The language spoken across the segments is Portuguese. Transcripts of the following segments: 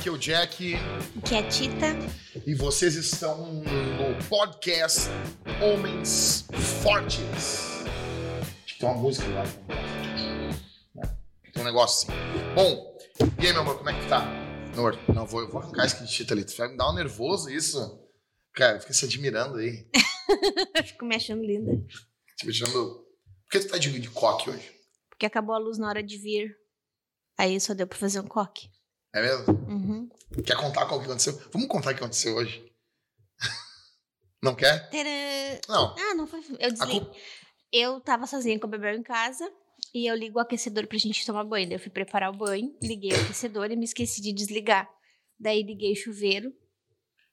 aqui é o Jack Que é Tita. e vocês estão no podcast Homens Fortes. Acho que tem uma música lá. Tem um negócio assim. Bom, e aí, meu amor, como é que tá? Amor, não, vou, eu vou arrancar esse Tita ali. Tu vai me dar um nervoso isso? Cara, fica se admirando aí. Fico me achando linda. Te achando. Por que tu tá de, de coque hoje? Porque acabou a luz na hora de vir. Aí só deu pra fazer um coque. É mesmo? Uhum. Quer contar qual que aconteceu? Vamos contar o que aconteceu hoje. Não quer? Tcharam! Não. Ah, não foi. Eu A desliguei. culpa- Eu tava sozinha com o Bebel em casa. E eu ligo o aquecedor pra gente tomar banho. Daí eu fui preparar o banho, liguei o aquecedor e me esqueci de desligar. Daí liguei o chuveiro.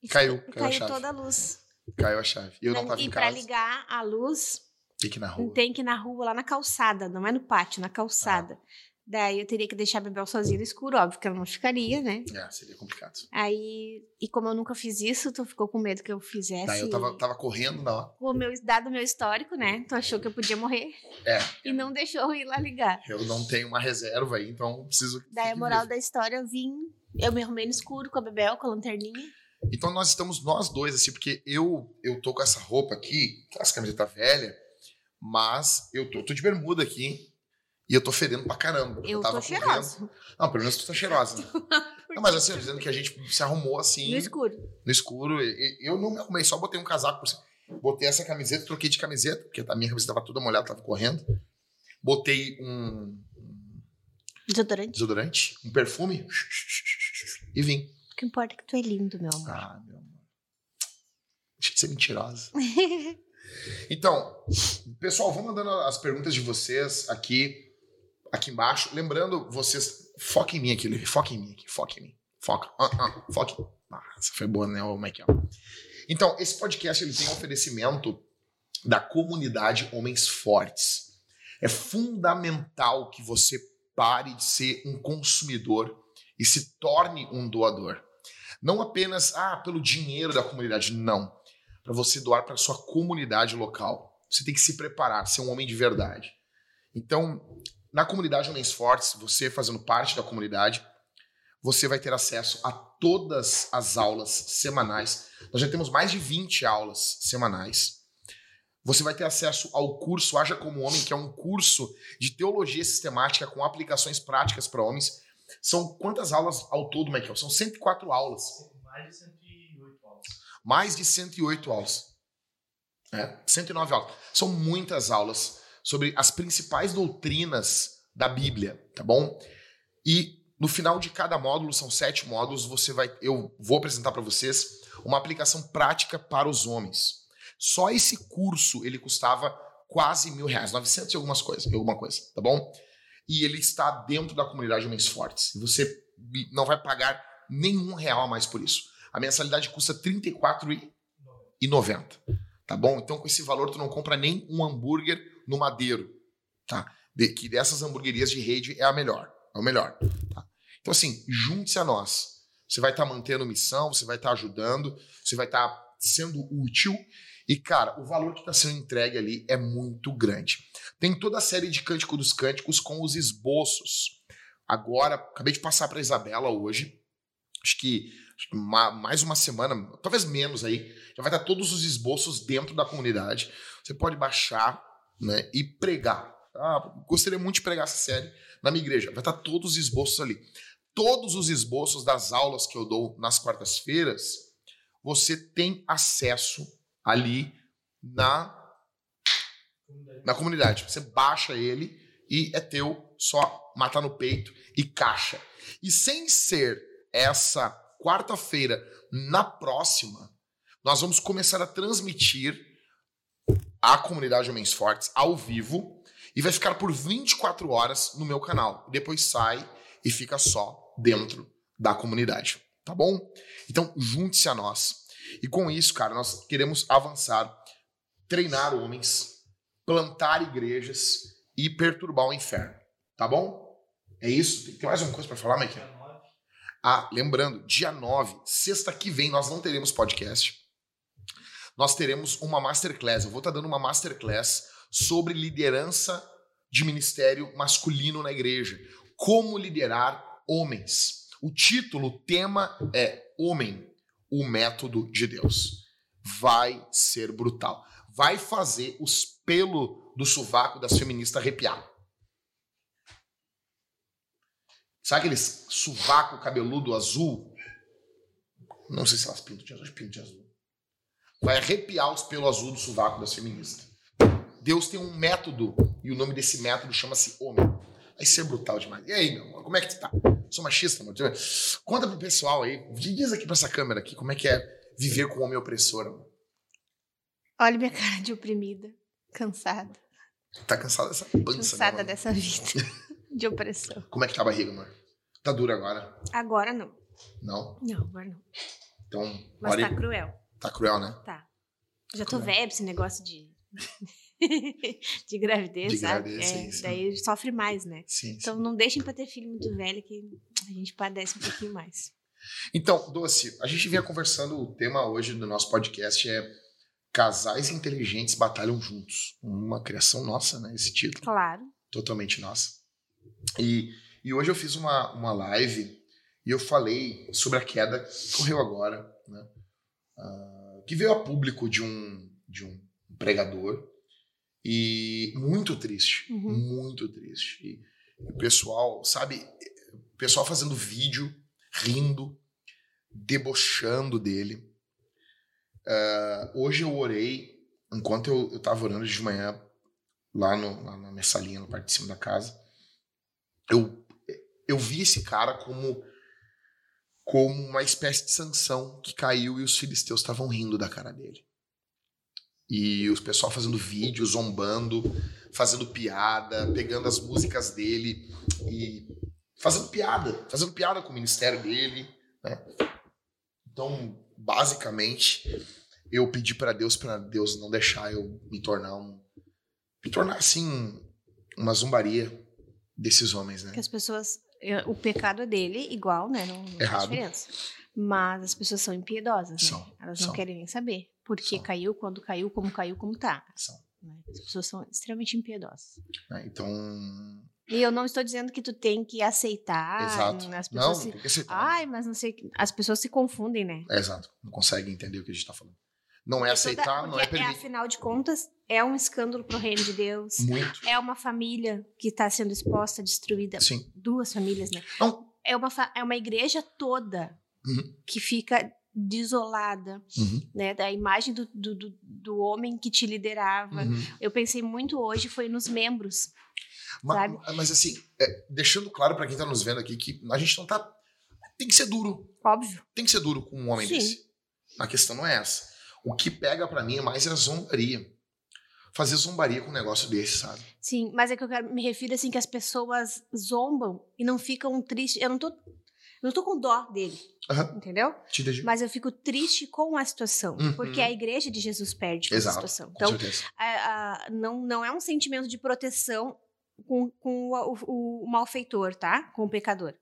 e Caiu, caiu a caiu chave. toda a luz. Caiu a chave. E eu não, tava e em pra casa. ligar a luz, Tem que ir na rua. tem que ir na rua, lá na calçada, não é no pátio, na calçada. Ah. Daí eu teria que deixar a Bebel sozinha no escuro, óbvio que ela não ficaria, né? É, seria complicado. Aí, e como eu nunca fiz isso, tu ficou com medo que eu fizesse. Daí eu tava, tava correndo na hora. Com o meu, dado o meu histórico, né? Tu achou que eu podia morrer É, e não deixou eu ir lá ligar. eu não tenho uma reserva aí, então preciso. Daí a moral livre. da história, eu vim, eu me arrumei no escuro com a Bebel, com a lanterninha. Então nós estamos nós dois, assim, porque eu eu tô com essa roupa aqui, essa camiseta velha, mas eu tô, tô de bermuda aqui e eu tô fedendo pra caramba. Eu tava tô correndo. cheirosa. Não, pelo menos tu tá cheirosa. Né? Não, mas assim, eu dizendo que a gente se arrumou assim. No escuro. no escuro. E- e Eu não me arrumei, só botei um casaco por cima. Botei essa camiseta, troquei de camiseta, porque a minha camiseta tava toda molhada, tava correndo. Botei um Desodorante. desodorante, um perfume e vim. O que importa é que tu é lindo, meu amor. Ah, meu amor. Deixa de ser mentirosa. Então, pessoal, vão mandando as perguntas de vocês aqui, aqui embaixo. Lembrando, vocês. Foca em mim aqui. Foca em mim aqui. Foca em mim. Foca. Ah, ah, foca. Ah, essa foi boa, né, Michael? Então, esse podcast ele tem um oferecimento da comunidade Homens Fortes. É fundamental que você pare de ser um consumidor e se torne um doador. Não apenas ah, pelo dinheiro da comunidade, não. Para você doar para sua comunidade local. Você tem que se preparar, ser um homem de verdade. Então, na comunidade Homens Fortes, você fazendo parte da comunidade, você vai ter acesso a todas as aulas semanais. Nós já temos mais de 20 aulas semanais. Você vai ter acesso ao curso Haja como Homem, que é um curso de teologia sistemática com aplicações práticas para homens. São quantas aulas ao todo, Michael? São 104 aulas. Mais de 108 aulas. Mais de 108 aulas. É, 109 aulas. São muitas aulas sobre as principais doutrinas da Bíblia, tá bom? E no final de cada módulo, são sete módulos, você vai, eu vou apresentar para vocês uma aplicação prática para os homens. Só esse curso ele custava quase mil reais, 900 e algumas coisas, alguma coisa, tá bom? E ele está dentro da comunidade Homens Fortes. Você não vai pagar nenhum real a mais por isso. A mensalidade custa R$ 34,90. Tá bom? Então, com esse valor, tu não compra nem um hambúrguer no Madeiro. Tá? De- que dessas hamburguerias de rede é a melhor. É o melhor. Tá? Então, assim, junte-se a nós. Você vai estar mantendo missão, você vai estar ajudando, você vai estar sendo útil. E, cara, o valor que está sendo entregue ali é muito grande. Tem toda a série de Cântico dos Cânticos com os esboços. Agora, acabei de passar para Isabela hoje. Acho que, mais uma semana, talvez menos aí, já vai estar todos os esboços dentro da comunidade. Você pode baixar né, e pregar. Ah, gostaria muito de pregar essa série na minha igreja. Vai estar todos os esboços ali. Todos os esboços das aulas que eu dou nas quartas-feiras, você tem acesso ali na, na comunidade. Você baixa ele e é teu, só matar no peito e caixa. E sem ser essa quarta-feira, na próxima, nós vamos começar a transmitir a comunidade Homens Fortes ao vivo e vai ficar por 24 horas no meu canal. Depois sai e fica só dentro da comunidade, tá bom? Então, junte-se a nós. E com isso, cara, nós queremos avançar, treinar homens, plantar igrejas e perturbar o inferno, tá bom? É isso? Tem mais alguma coisa para falar, Mike? Dia 9. Ah, lembrando, dia 9, sexta que vem, nós não teremos podcast. Nós teremos uma masterclass. Eu vou estar dando uma masterclass sobre liderança de ministério masculino na igreja. Como liderar homens. O título, o tema é Homem, o método de Deus. Vai ser brutal. Vai fazer os pelos do sovaco das feministas arrepiar. Sabe aquele sovaco cabeludo azul? Não sei se elas pintam de azul, pintam de azul. Vai arrepiar os pelos azul do sovaco das feministas. Deus tem um método, e o nome desse método chama-se homem. Vai ser brutal demais. E aí, meu amor, como é que tu tá? Sou machista, amor. Conta pro pessoal aí, diz aqui pra essa câmera aqui, como é que é viver com um homem opressor, amor. Olha minha cara de oprimida, cansada. Tá cansada dessa pança, Cansada dessa vida de opressão. Como é que tá a barriga, amor? Tá dura agora? Agora não. Não? Não, agora não. Então, Mas tá cruel. Tá cruel, né? Tá. Já tô Cruel. velha esse negócio de. de gravidez, De sabe? gravidez, É, sim, sim. Daí sofre mais, né? Sim. Então não deixem pra ter filho muito velho que a gente padece um pouquinho mais. Então, Doce, a gente vinha conversando, o tema hoje do nosso podcast é Casais inteligentes batalham juntos. Uma criação nossa, né? Esse título. Claro. Totalmente nossa. E, e hoje eu fiz uma, uma live e eu falei sobre a queda que ocorreu agora, né? Ah, que veio a público de um, de um pregador e muito triste, Uhum. muito triste. E o pessoal, sabe, o pessoal fazendo vídeo, rindo, debochando dele. Ah, hoje eu orei, enquanto eu, eu tava orando de manhã, lá, no, lá na minha salinha, na parte de cima da casa, eu, eu vi esse cara como, como uma espécie de sanção que caiu e os filisteus estavam rindo da cara dele. E os pessoal fazendo vídeo, zombando, fazendo piada, pegando as músicas dele e fazendo piada, fazendo piada com o ministério dele. Né? Então, basicamente, eu pedi para Deus, para Deus não deixar eu me tornar um, me tornar assim uma zombaria desses homens, né? Que as pessoas. É, O pecado é dele, igual, né? Não, não Errado. diferença. Mas as pessoas são impiedosas, né? São, Elas não são. querem nem saber. Por que São. caiu, quando caiu, como caiu, como tá. São, né? As pessoas são extremamente impiedosas. né? Então, E eu não estou dizendo que tu tem que aceitar. exato. As Não, pessoas se... tem que aceitar. Ai, mas não sei. As pessoas se confundem, né? É, exato. Não consegue entender o que a gente tá falando. Não é Toda- aceitar, não é porque permitir. afinal de contas, é um escândalo pro reino de Deus. Muito. É uma família que está sendo exposta, destruída. Sim. Duas famílias, né? Não. É uma, é uma igreja toda Uhum. que fica desolada, Uhum. né? Da imagem do, do, do, homem que te liderava. Uhum. Eu pensei muito hoje, foi nos membros. Ma- Sabe? Mas, assim, é, deixando claro pra quem tá nos vendo aqui que a gente não tá. Tem que ser duro. Óbvio. Tem que ser duro com um homem Sim. desse. A questão não é essa. O que pega pra mim é mais a zombaria. Fazer zombaria com um negócio desse, sabe? Sim, mas é que eu quero, me refiro assim que as pessoas zombam e não ficam tristes. Eu não tô, eu não tô com dó dele, Aham. entendeu? Mas eu fico triste com a situação, Uhum. porque a igreja de Jesus perde com Exato. situação. Então, a- a- não, não é um sentimento de proteção com, com o, o- o malfeitor, tá? Com o pecador.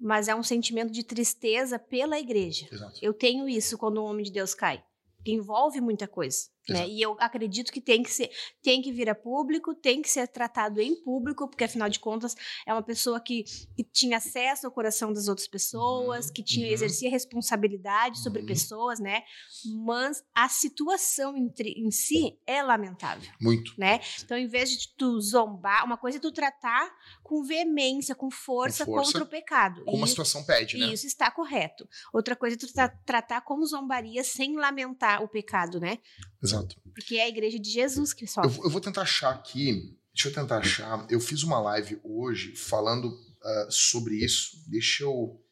Mas é um sentimento de tristeza pela igreja. Exato. Eu tenho isso quando um homem de Deus cai. Envolve muita coisa. Né? E eu acredito que tem que ser, tem que vir a público, tem que ser tratado em público, porque afinal de contas é uma pessoa que, que tinha acesso ao coração das outras pessoas, Uhum, que tinha uhum. exercia responsabilidade sobre Uhum. pessoas, né? Mas a situação em, em si é lamentável Muito. né? Então, em vez de tu zombar, uma coisa é tu tratar com veemência, com força, Com força, contra o pecado. Como a situação pede, né? isso está correto. Outra coisa é tu tra- tratar como zombaria sem lamentar o pecado, né? Exato. Porque é a igreja de Jesus que Eu, sofre. vou- eu vou tentar achar aqui. Deixa eu tentar achar. Eu fiz uma live hoje falando ah, sobre isso. Deixa eu.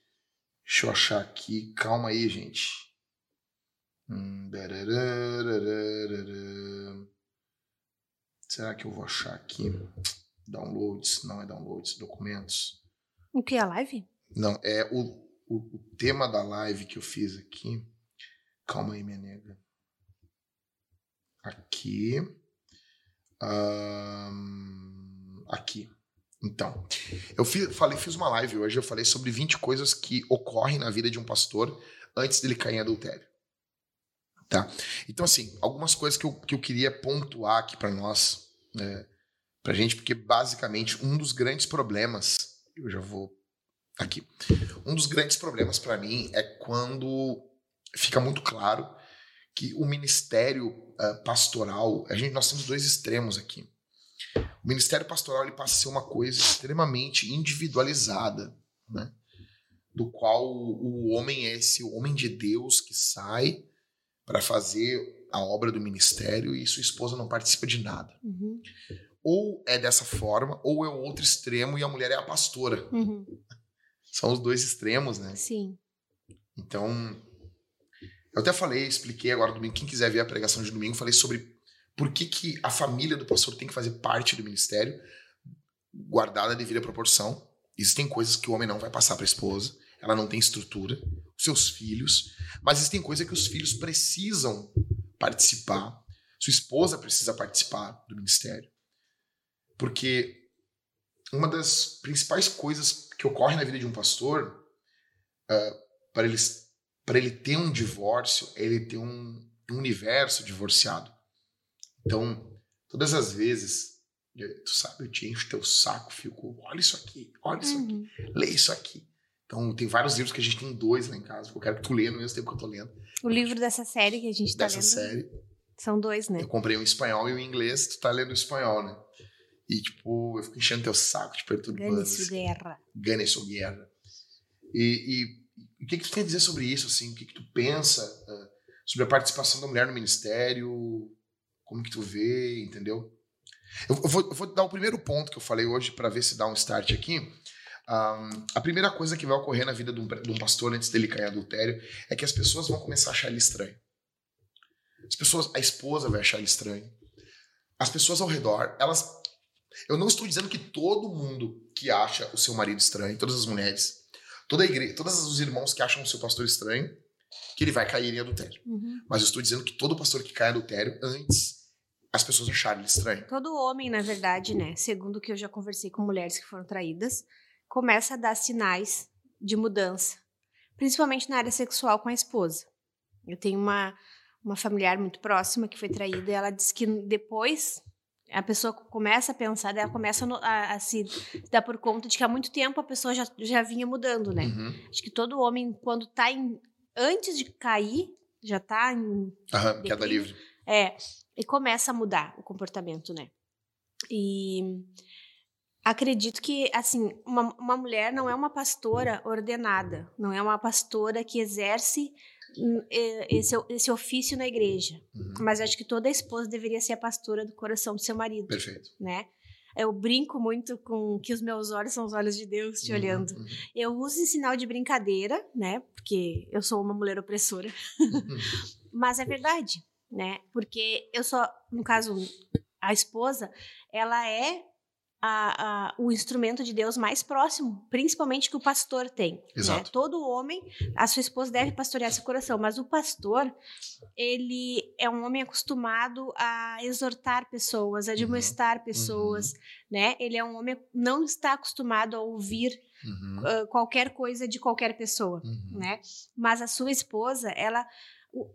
Deixa eu achar aqui. Calma aí, gente. Hum. Será que eu vou achar aqui? Downloads. Não é downloads. Documentos. O que é a live? Não, é o, o, o tema da live que eu fiz aqui. Calma aí, minha nega. Aqui. Aqui. Então, eu fiz, falei, fiz uma live hoje, eu falei sobre 20 coisas que ocorrem na vida de um pastor antes dele cair em adultério. Tá? Então, assim, algumas coisas que eu, que eu queria pontuar aqui para nós, né, pra gente, porque basicamente um dos grandes problemas, eu já vou aqui. Um dos grandes problemas para mim é quando fica muito claro que o ministério uh, pastoral, a gente, nós temos dois extremos aqui. O ministério pastoral ele passa a ser uma coisa extremamente individualizada, né? do qual o homem é esse homem de Deus que sai para fazer a obra do ministério e sua esposa não participa de nada. Uhum. Ou é dessa forma, ou é o outro extremo e a mulher é a pastora. Uhum. São os dois extremos, né? Sim. Então, eu até falei, expliquei agora domingo, quem quiser ver a pregação de domingo, falei sobre por que, que a família do pastor tem que fazer parte do ministério, guardada a devida proporção. Existem coisas que o homem não vai passar para a esposa, ela não tem estrutura, seus filhos, mas existem coisas que os filhos precisam participar, sua esposa precisa participar do ministério. Porque uma das principais coisas que ocorre na vida de um pastor, uh, para, ele, para ele ter um divórcio, é ele ter um, universo divorciado. Então, todas as vezes, tu sabe, eu te encho teu saco, fico, olha isso aqui, olha isso Uhum. aqui, lê isso aqui. Então, tem vários livros que a gente tem dois lá em casa, eu quero que tu leia no mesmo tempo que eu tô lendo, O livro dessa série que a gente tá dessa lendo. série. São dois, né? Eu comprei um espanhol e um inglês, tu tá lendo o espanhol, né? E, tipo, eu fico enchendo teu saco, te perturbando. Gane assim. guerra. Gane sua guerra. E, e o que, que tu tem a dizer sobre isso, assim? O que, que tu pensa ah, sobre a participação da mulher no ministério? Como que tu vê, entendeu? Eu, eu vou, eu vou dar o primeiro ponto que eu falei hoje para ver se dá um start aqui. Um, a primeira coisa que vai ocorrer na vida de um, de um pastor antes dele cair em adultério é que as pessoas vão começar a achar ele estranho. As pessoas, a esposa vai achar ele estranho. As pessoas ao redor, elas. Eu não estou dizendo que todo mundo que acha o seu marido estranho, todas as mulheres, toda a igreja, todos os irmãos que acham o seu pastor estranho, que ele vai cair em adultério. Uhum. Mas eu estou dizendo que todo pastor que cai em adultério, antes as pessoas acharem ele estranho. Todo homem, na verdade, né? Segundo o que eu já conversei com mulheres que foram traídas, começa a dar sinais de mudança, principalmente na área sexual com a esposa. Eu tenho uma, uma familiar muito próxima que foi traída e ela disse que depois a pessoa começa a pensar, ela começa a a, se dar por conta de que há muito tempo a pessoa já, já vinha mudando, né? Uhum. Acho que todo homem, quando tá em. Antes de cair, já tá em Aham, queda Declínio. livre. é, e começa a mudar o comportamento, né? E acredito que, assim, uma, uma mulher não é uma pastora ordenada, não é uma pastora que exerce esse, esse ofício na igreja. Uhum. Mas acho que toda esposa deveria ser a pastora do coração do seu marido, Perfeito. né? Eu brinco muito com que os meus olhos são os olhos de Deus te Uhum, olhando. uhum. Eu uso em sinal de brincadeira, né? Porque eu sou uma mulher opressora. Mas é verdade, né? Porque eu só, no caso, a esposa, ela é a, a- o instrumento de Deus mais próximo, principalmente que o pastor tem. né? Exato. Todo homem, a sua esposa deve pastorear seu coração, mas o pastor, ele é um homem acostumado a exortar pessoas, a Uhum. admoestar pessoas, né? Ele é um homem que não está acostumado a ouvir Uhum. ah, qualquer coisa de qualquer pessoa Uhum. né? Mas a sua esposa, ela.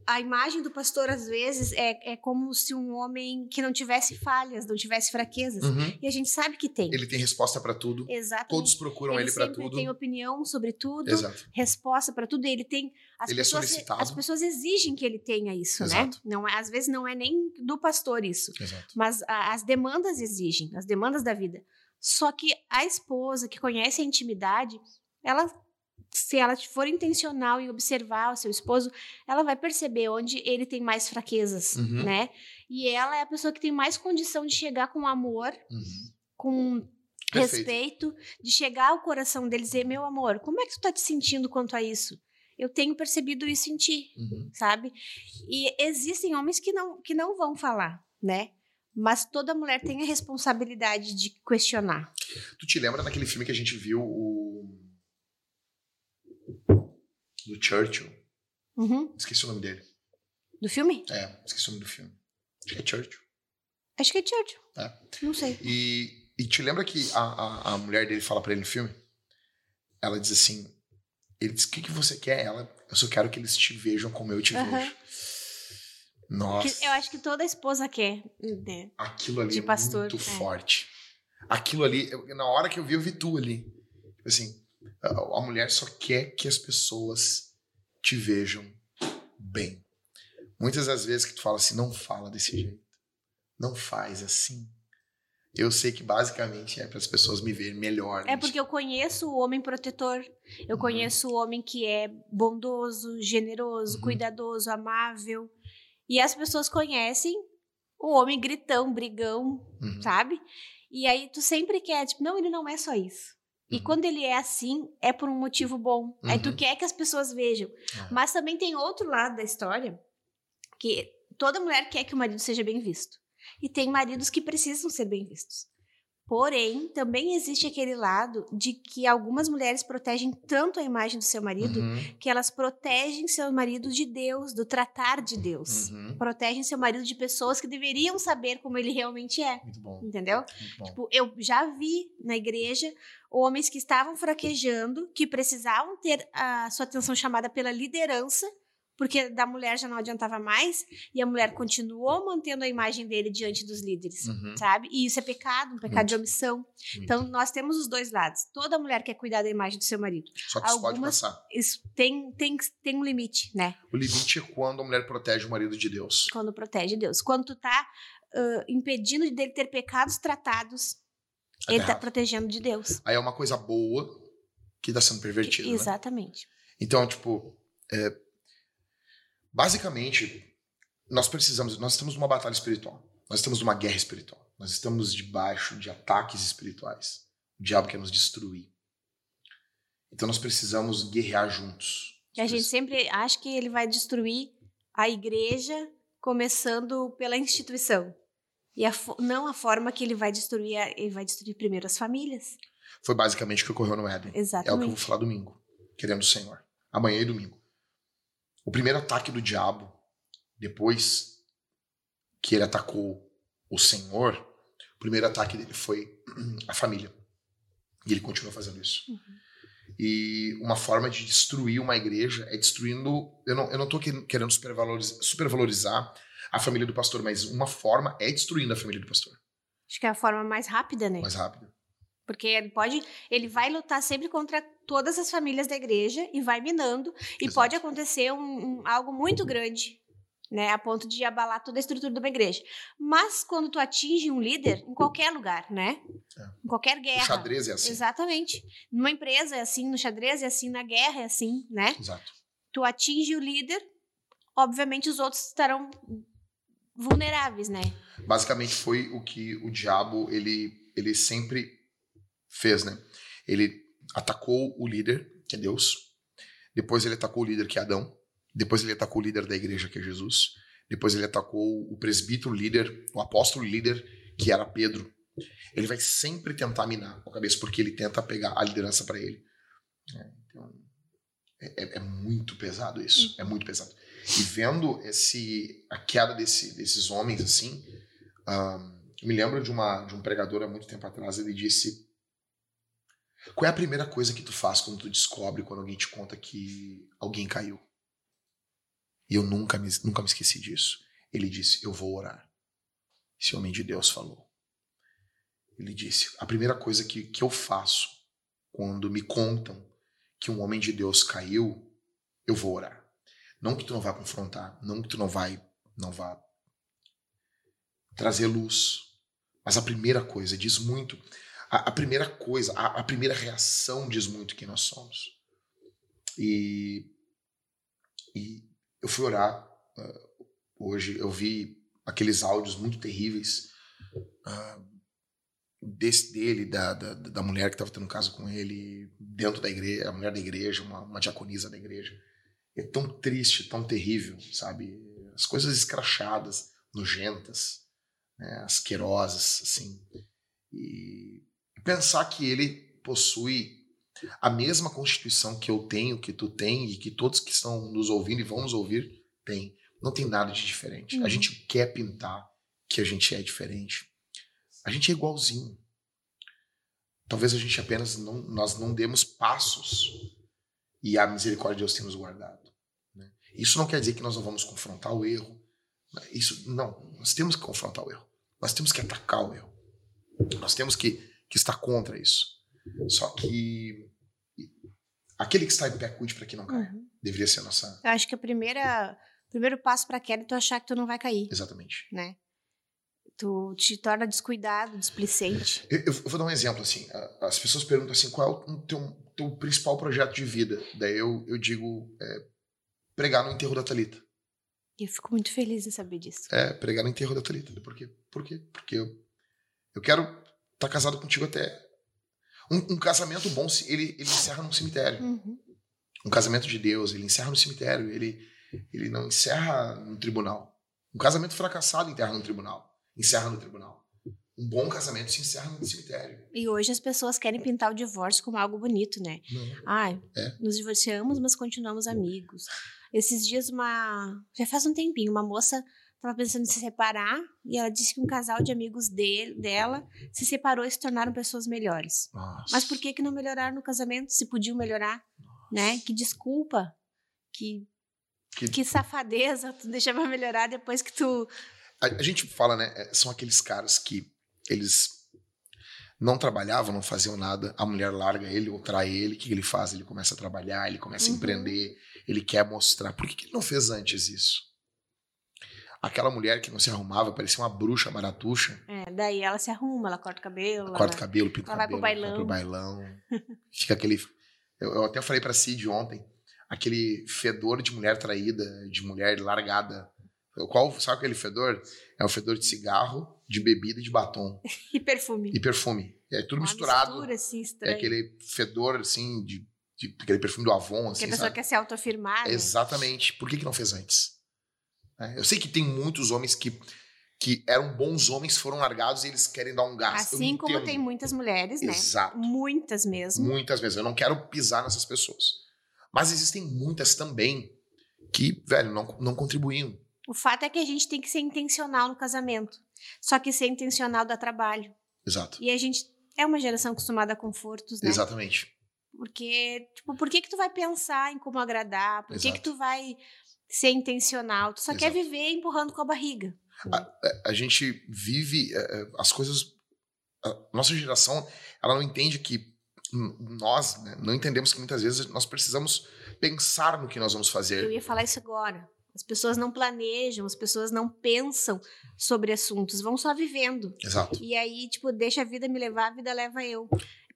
A imagem do pastor, às vezes, é, é como se um homem que não tivesse falhas, não tivesse fraquezas. Uhum. E a gente sabe que tem. Ele tem resposta para tudo. Exatamente. Todos procuram ele, ele para tudo. tem opinião sobre tudo, Exato. resposta para tudo. Ele tem. As Ele é pessoas, solicitado. As pessoas exigem que ele tenha isso, Exato. né? Não é, às vezes não é nem do pastor isso. Exato. Mas a- as demandas exigem, as demandas da vida. Só que a esposa que conhece a intimidade, ela, se ela for intencional em observar o seu esposo, ela vai perceber onde ele tem mais fraquezas, Uhum. né? E ela é a pessoa que tem mais condição de chegar com amor, Uhum. com Perfeito. respeito, de chegar ao coração dele e dizer: Meu amor, como é que tu tá te sentindo quanto a isso? Eu tenho percebido isso em ti Uhum. sabe? E existem homens que não, que não vão falar, né? Mas toda mulher tem a responsabilidade de questionar. Tu te lembra daquele filme que a gente viu, o. Do Churchill? Uhum. Esqueci o nome dele. Do filme? É, esqueci o nome do filme. Acho que é Churchill. Acho que é Churchill. É. Não sei. E, e te lembra que a, a, a mulher dele fala pra ele no filme? Ela diz assim: ele diz, o que, que você quer? Ela, eu só quero que eles te vejam como eu te Aham. vejo. Nossa. Eu acho que toda esposa quer, né? Aquilo ali De é pastor, muito é. forte. Aquilo ali, eu- na hora que eu vi, eu vi tu ali. Tipo Assim, A mulher só quer que as pessoas te vejam bem. Muitas das vezes que tu fala assim, não fala desse jeito. Não faz assim. Eu sei que basicamente é para as pessoas me verem melhor. É porque eu conheço o homem protetor, eu Uhum. conheço o homem que é bondoso, generoso, Uhum. cuidadoso, amável. E as pessoas conhecem o homem gritão, brigão, Uhum. sabe? E aí tu sempre quer, tipo, não, ele não é só isso. E Uhum. quando ele é assim, é por um motivo bom. Aí tu Uhum. quer que as pessoas vejam. Ah. Mas também tem outro lado da história, que toda mulher quer que o marido seja bem visto. E tem maridos que precisam ser bem vistos. Porém, também existe aquele lado de que algumas mulheres protegem tanto a imagem do seu marido Uhum. que elas protegem seu marido de Deus, do tratar de Deus. Uhum. Protegem seu marido de pessoas que deveriam saber como ele realmente é. Muito bom. Entendeu? Muito bom. Tipo, eu já vi na igreja homens que estavam fraquejando, que precisavam ter a sua atenção chamada pela liderança, porque da mulher já não adiantava mais, e a mulher continuou mantendo a imagem dele diante dos líderes. Uhum. Sabe? E isso é pecado, um pecado Muito. de omissão. Então, nós temos os dois lados. Toda mulher quer cuidar da imagem do seu marido. Só que isso pode passar. Isso tem, tem, tem um limite, né? O limite é quando a mulher protege o marido de Deus. Quando protege Deus. Quando tu tá ah, impedindo dele ter pecados tratados, Tá ele tá errado. protegendo de Deus. Aí é uma coisa boa que está sendo pervertida. né? Exatamente. Então, tipo, é, basicamente, nós precisamos, nós estamos numa batalha espiritual. Nós estamos numa guerra espiritual. Nós estamos debaixo de ataques espirituais. O diabo quer nos destruir. Então nós precisamos guerrear juntos. E a gente sempre acha que ele vai destruir a igreja, começando pela instituição. E a não a forma que ele vai destruir, ele vai destruir primeiro as famílias. Foi basicamente o que ocorreu no Éden. É o que eu Exatamente. vou falar domingo, querendo o Senhor. Amanhã e domingo. O primeiro ataque do diabo, depois que ele atacou o Senhor, o primeiro ataque dele foi a família. E ele continua fazendo isso. Uhum. E uma forma de destruir uma igreja é destruindo. Eu não, eu não tô que- querendo supervalorizar, supervalorizar a família do pastor, mas uma forma é destruindo a família do pastor. Acho que é a forma mais rápida, né? Mais rápido. Porque ele pode, ele vai lutar sempre contra todas as famílias da igreja e vai minando. E Exato. pode acontecer um, um- algo muito grande, né? A ponto de abalar toda a estrutura de uma igreja. Mas quando tu atinge um líder, em qualquer lugar, né? É. Em qualquer guerra. xadrez é assim. Exatamente. Numa empresa é assim, no xadrez é assim, na guerra é assim, né? Exato. Tu atinge o líder, obviamente os outros estarão vulneráveis, né? basicamente foi o que o diabo ele, ele sempre fez, né? Ele atacou o líder, que é Deus. Depois ele atacou o líder, que é Adão. Depois ele atacou o líder da igreja, que é Jesus. Depois ele atacou o presbítero líder, o apóstolo líder, que era Pedro. Ele vai sempre tentar minar a cabeça, porque ele tenta pegar a liderança para ele. É, então, é, é- é muito pesado isso. É muito pesado. E vendo esse, a queda desse, desses homens assim, eu me lembro de, uma, de um pregador há muito tempo atrás, ele disse: Qual é a primeira coisa que tu faz quando tu descobre, quando alguém te conta que alguém caiu? E eu nunca me, nunca me esqueci disso. Ele disse: Eu vou orar. Esse homem de Deus falou. Ele disse: A primeira coisa que, que eu faço quando me contam que um homem de Deus caiu, eu vou orar. Não que tu não vá confrontar, não que tu não vai, não vá trazer luz. Mas a primeira coisa diz muito. A, a primeira coisa, a, a primeira reação diz muito quem nós somos. E, e eu fui orar ah, hoje, eu vi aqueles áudios muito terríveis ah, desse dele, da, da, da mulher que estava tendo um caso com ele, dentro da igreja, a mulher da igreja, uma, uma diaconisa da igreja. É tão triste, tão terrível, sabe? As coisas escrachadas, nojentas né, asquerosas, assim. E pensar que ele possui a mesma constituição que eu tenho, que tu tem e que todos que estão nos ouvindo e vão nos ouvir têm. Não tem nada de diferente. Uhum. A gente quer pintar que a gente é diferente. A gente é igualzinho. Talvez a gente apenas não, nós não demos passos e a misericórdia de Deus tem nos guardado. né? Isso não quer dizer que nós não vamos confrontar o erro. Isso não, nós temos que confrontar o erro. Nós temos que atacar o erro. Nós temos que, que estar contra isso. Só que aquele que está em pé, cuide para que não caia. Uhum. Deveria ser a nossa. Eu acho que a primeira, o primeiro passo pra queda é tu achar que tu não vai cair, Exatamente. né? Tu te torna descuidado, displicente. Eu, eu vou dar um exemplo assim. a- As pessoas perguntam assim, qual é o teu, teu principal projeto de vida? Daí eu, eu digo é, pregar no enterro da Talita. E eu fico muito feliz em saber disso. É, pregar no enterro da Thalita. Por quê? Por quê? Porque eu, eu quero estar casado contigo até. Um, um casamento bom, ele, ele encerra num cemitério. Uhum. Um casamento de Deus, ele encerra no cemitério. Ele, ele não encerra no tribunal. Um casamento fracassado enterra no tribunal. Encerra no tribunal. Um bom casamento se encerra no cemitério. E hoje as pessoas querem pintar o divórcio como algo bonito, né? Não. Ai, É. nos divorciamos, mas continuamos amigos. Esses dias, uma. Já faz um tempinho, uma moça tava pensando em se separar e ela disse que um casal de amigos dele, dela se separou e se tornaram pessoas melhores. Nossa. Mas por que que não melhoraram no casamento? Se podiam melhorar, né? Que desculpa, que Que- que, safadeza, tu deixa pra melhorar depois que tu A, a gente fala, né? é, São aqueles caras que eles não trabalhavam, não faziam nada. A mulher larga ele ou trai ele. O que ele faz? Ele começa a trabalhar, ele começa a Uhum. empreender, ele quer mostrar. Por que, que ele não fez antes isso? Aquela mulher que não se arrumava, parecia uma bruxa maratuxa. é, daí ela se arruma, ela corta o cabelo, Corta o ela- cabelo, pinta o ela vai pro cabelo, vai pro bailão. Fica aquele. Eu, eu até falei pra Cid ontem, aquele fedor de mulher traída, de mulher largada. Qual, sabe aquele fedor? É o fedor de cigarro, de bebida e de batom. e perfume. E perfume. É tudo Uma misturado. mistura, assim, É aquele fedor, assim, de, de- aquele perfume do Avon, que assim, a pessoa sabe? quer se autoafirmar, né? Exatamente. Por que, que não fez antes? É, eu sei que tem muitos homens que, que eram bons homens, foram largados e eles querem dar um gás. Assim como tem muitas mulheres, né? Exato. Muitas mesmo. Muitas vezes. Eu não quero pisar nessas pessoas. Mas existem muitas também que, velho, não, não contribuíam. O fato é que a gente tem que ser intencional no casamento. Só que ser intencional dá trabalho. Exato. E a gente é uma geração acostumada a confortos, né? Exatamente. Porque, tipo, por que que tu vai pensar em como agradar? Por que Exato. que tu vai ser intencional? Tu só quer Exato. viver empurrando com a barriga. A gente vive é, é, as coisas. A nossa geração, ela não entende que nós né, não entendemos que muitas vezes nós precisamos pensar no que nós vamos Eu fazer. ia falar isso agora. As pessoas não planejam, as pessoas não pensam sobre assuntos, vão só vivendo. Exato. E aí, tipo, deixa a vida me levar, a vida leva eu.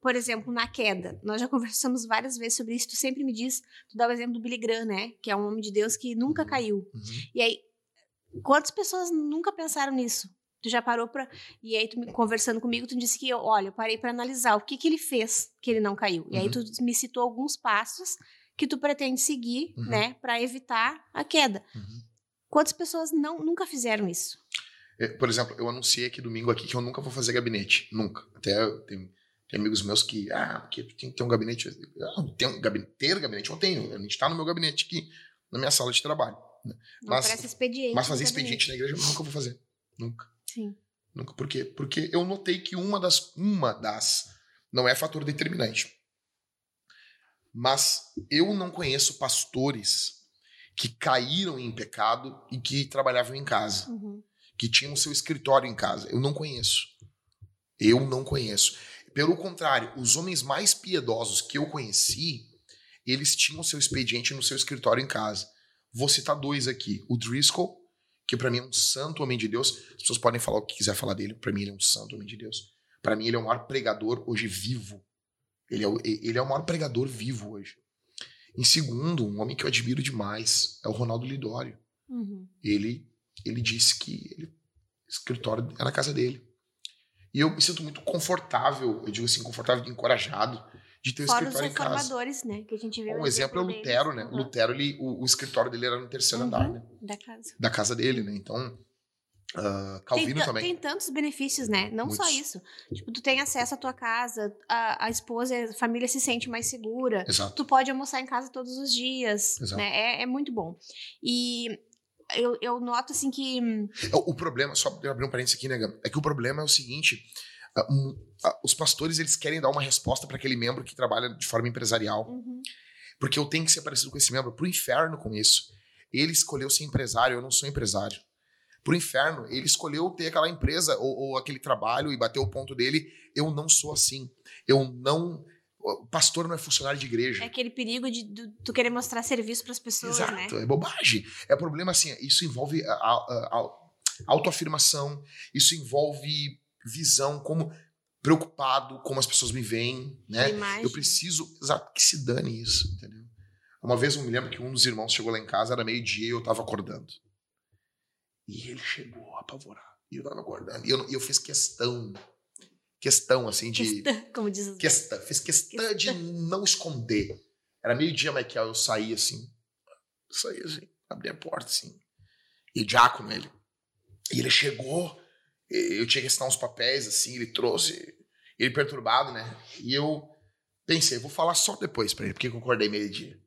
Por exemplo, na queda. Nós já conversamos várias vezes sobre isso. Tu sempre me diz, tu dá o exemplo do Billy Graham, né? Que é um homem de Deus que nunca caiu. Uhum. E aí, quantas pessoas nunca pensaram nisso? Tu já parou pra. E aí, tu me- conversando comigo, tu disse que, olha, eu parei pra analisar o que que ele fez que ele não caiu. E aí, Uhum. tu me citou alguns passos que tu pretende seguir, Uhum. né, Pra evitar a queda. Uhum. Quantas pessoas não, nunca fizeram isso? É, Por exemplo, eu anunciei aqui domingo aqui que eu nunca vou fazer gabinete. Nunca. Até eu tenho, tem amigos meus que, ah, porque tu tem que ter um gabinete. Ah, tem um gabinete, ter gabinete, eu tenho. A gente tá no meu gabinete aqui, na minha sala de trabalho. Não Mas-. Mas fazer expediente na igreja eu nunca vou fazer. Nunca. Sim. Nunca. Por quê? Porque eu notei que uma das. Uma das. Não é fator determinante. Mas eu não conheço pastores que caíram em pecado e que trabalhavam em casa, Uhum. que tinham seu escritório em casa. Eu não conheço. Eu não conheço. Pelo contrário, os homens mais piedosos que eu conheci, eles tinham seu expediente no seu escritório em casa. Vou citar dois aqui. O Driscoll, que pra mim é um santo homem de Deus. As pessoas podem falar o que quiser falar dele. Pra mim ele é um santo homem de Deus. Pra mim ele é o maior pregador hoje vivo. Ele é, o, ele é o maior pregador vivo hoje. Em segundo, um homem que eu admiro demais é o Ronaldo Lidório. Uhum. Ele, ele disse que ele, o escritório é na casa dele. E eu me sinto muito confortável, eu digo assim, confortável e encorajado de ter Fora os escritório em casa. reformadores, né? Que a gente vê Um exemplo é o. Lutero, né? O Uhum. Lutero, ele, o, o escritório dele era no terceiro andar, Uhum. né? Da casa. Da casa dele, né? Então, Tem, Calvino ta- também. tem tantos benefícios, né? Não só Muitos. isso. Tipo, tu tem acesso à tua casa, a, a esposa, a família se sente mais segura. Exato. Tu pode almoçar em casa todos os dias, Exato. né? É, é muito bom. E eu, eu noto, assim, que... O, o problema, só abrir um parênteses aqui, né? É que o problema é o seguinte: os pastores eles querem dar uma resposta para aquele membro que trabalha de forma empresarial. Uhum. Porque eu tenho que ser parecido com esse membro. Pro inferno com isso. Ele escolheu ser empresário, eu não sou empresário. Pro inferno, ele escolheu ter aquela empresa ou, ou aquele trabalho e bater o ponto dele. Eu não sou assim. Eu não. O pastor não é funcionário de igreja. É aquele perigo de, tu querer mostrar serviço para as pessoas, Exato, né? é bobagem. É problema assim, isso envolve a, a, a autoafirmação, isso envolve visão, como preocupado, como as pessoas me veem, né? Imagem. Eu preciso, exato, que se dane isso, entendeu? Uma vez eu me lembro que um dos irmãos chegou lá em casa, era meio-dia e eu tava acordando. E ele chegou apavorado. E eu tava acordando. E eu, e eu fiz questão, questão assim de. Questão, como diz os Questão, fiz questão de não esconder. Era meio-dia, Michael, eu saí assim. Saí assim, abri a porta assim. E o diácono, ele. E ele chegou, eu tinha que assinar uns papéis assim, ele trouxe. Ele perturbado, né? E eu pensei, vou falar só depois pra ele, porque eu acordei meio-dia.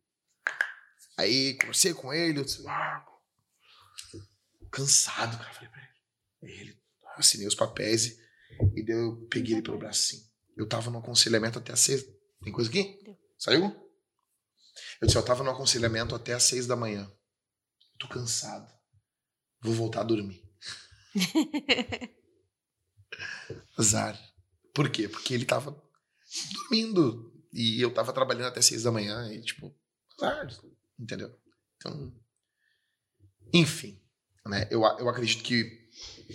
Aí conversei com ele, eu disse, ah, cansado, cara. Falei pra ele. Aí ele assinei os papéis e, e daí eu peguei ele pelo assim. Eu tava no aconselhamento até às seis. Tem coisa aqui? Saiu? Eu disse, eu tava no aconselhamento até às seis da manhã. Tô cansado. Vou voltar a dormir. Azar. Por quê? Porque ele tava dormindo e eu tava trabalhando até seis da manhã e, tipo, azar. Entendeu? Então, enfim, né? Eu, eu acredito que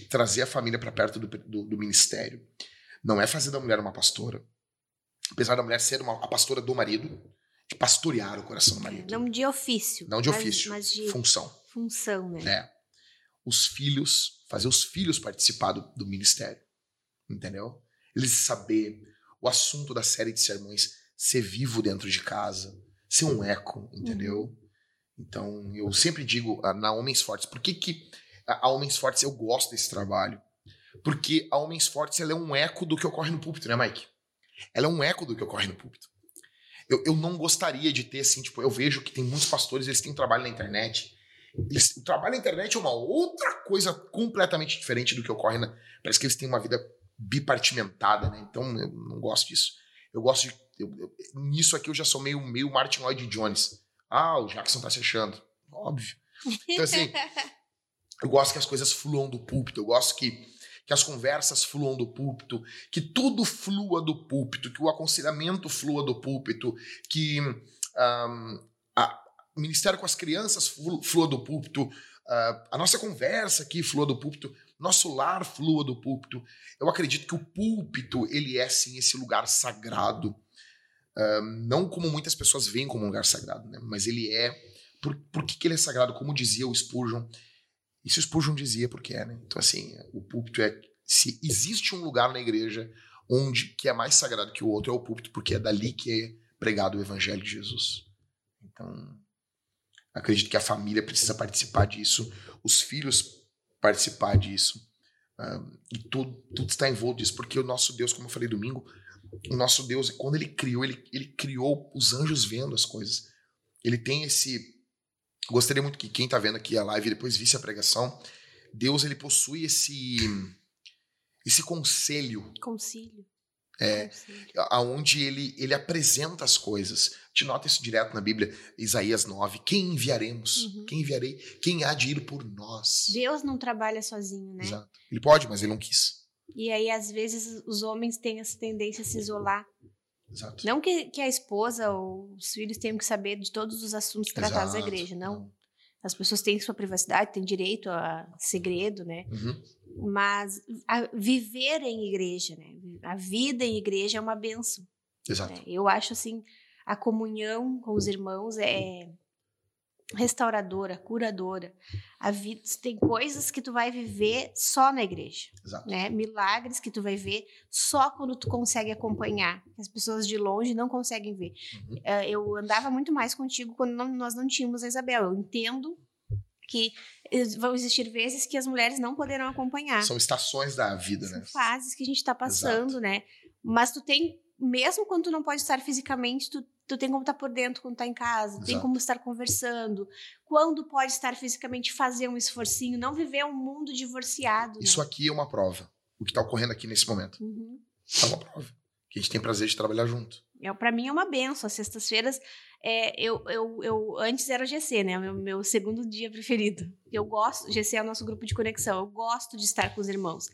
trazer a família para perto do, do, do ministério não é fazer da mulher uma pastora. Apesar da mulher ser uma, a pastora do marido, de pastorear o coração do marido. Não de ofício. Não de mas- ofício, Mas, de função. função, né? É. Os filhos, fazer os filhos participar do, do ministério. Entendeu? Eles saber o assunto da série de sermões, ser vivo dentro de casa, ser um eco, entendeu? Então, eu sempre digo ah, na Homens Fortes, por que, que a Homens Fortes eu gosto desse trabalho? Porque a Homens Fortes ela é um eco do que ocorre no púlpito, né, Mike? Ela é um eco do que ocorre no púlpito. Eu, eu não gostaria de ter, assim, tipo, eu vejo que tem muitos pastores, eles têm trabalho na internet. Eles, o trabalho na internet é uma outra coisa completamente diferente do que ocorre na. Parece que eles têm uma vida bipartimentada, né? Então eu não gosto disso. Eu gosto de. eu- eu- nisso aqui eu já sou meio, meio Martin Lloyd Jones. Ah, o Jackson tá se achando. Óbvio. Então, assim, eu gosto que as coisas fluam do púlpito, eu gosto que, que as conversas fluam do púlpito, que tudo flua do púlpito, que o aconselhamento flua do púlpito, que a- o ministério com as crianças flu- flua do púlpito, ah, a nossa conversa aqui flua do púlpito, nosso lar flua do púlpito. Eu acredito que o púlpito, ele é sim esse lugar sagrado, Ah, não como muitas pessoas veem como um lugar sagrado, né? mas ele é. Por, por que, que ele é sagrado? Como dizia o Spurgeon, isso Spurgeon dizia porque é, né? Então, assim, o púlpito é. Se existe um lugar na igreja onde que é mais sagrado que o outro, é o púlpito, porque é dali que é pregado o evangelho de Jesus. Então, acredito que a família precisa participar disso, os filhos participar disso. ah, e tudo, tudo está envolto disso, porque o nosso Deus, como eu falei domingo, o nosso Deus, quando ele criou, ele, ele criou os anjos vendo as coisas. Ele tem esse. Gostaria muito que quem está vendo aqui a live e depois visse a pregação. Deus, ele possui esse. Esse conselho Concílio. É. Concílio. aonde ele, ele apresenta as coisas. Te nota isso direto na Bíblia, Isaías 9. Quem enviaremos? Uhum. Quem enviarei? Quem há de ir por nós? Deus não trabalha sozinho, né? Exato. Ele pode, mas ele não quis. E aí, às vezes, os homens têm essa tendência a se isolar. Exato. Não que, que a esposa ou os filhos tenham que saber de todos os assuntos tratados da Exato. igreja, não. As pessoas têm sua privacidade, têm direito a segredo, né? Uhum. Mas a- viver em igreja, né? A vida em igreja é uma benção. Exato. né? Eu acho assim, a comunhão com os irmãos é restauradora, curadora. A vida tem coisas que tu vai viver só na igreja, Exato. né? Milagres que tu vai ver só quando tu consegue acompanhar. As pessoas de longe não conseguem ver. Uhum. Eh, Eu andava muito mais contigo quando não- nós não tínhamos a Isabel. Eu entendo que vão existir vezes que as mulheres não poderão acompanhar. São estações da vida, São né? fases que a gente tá passando, né? Mas tu tem, mesmo quando tu não pode estar fisicamente, tu, tu tem como estar por dentro quando tá em casa, tu tem Exato. como estar conversando. Quando pode estar fisicamente, fazer um esforcinho, não viver um mundo divorciado, né? Isso aqui é uma prova. O que está ocorrendo aqui nesse momento. Uhum. É uma prova. Que a gente tem prazer de trabalhar junto. É, para mim é uma benção. As sextas-feiras, é, eu, eu, eu antes era o GC, né? Meu, meu segundo dia preferido. Eu gosto, GC é o nosso grupo de conexão. Eu gosto de estar com os irmãos.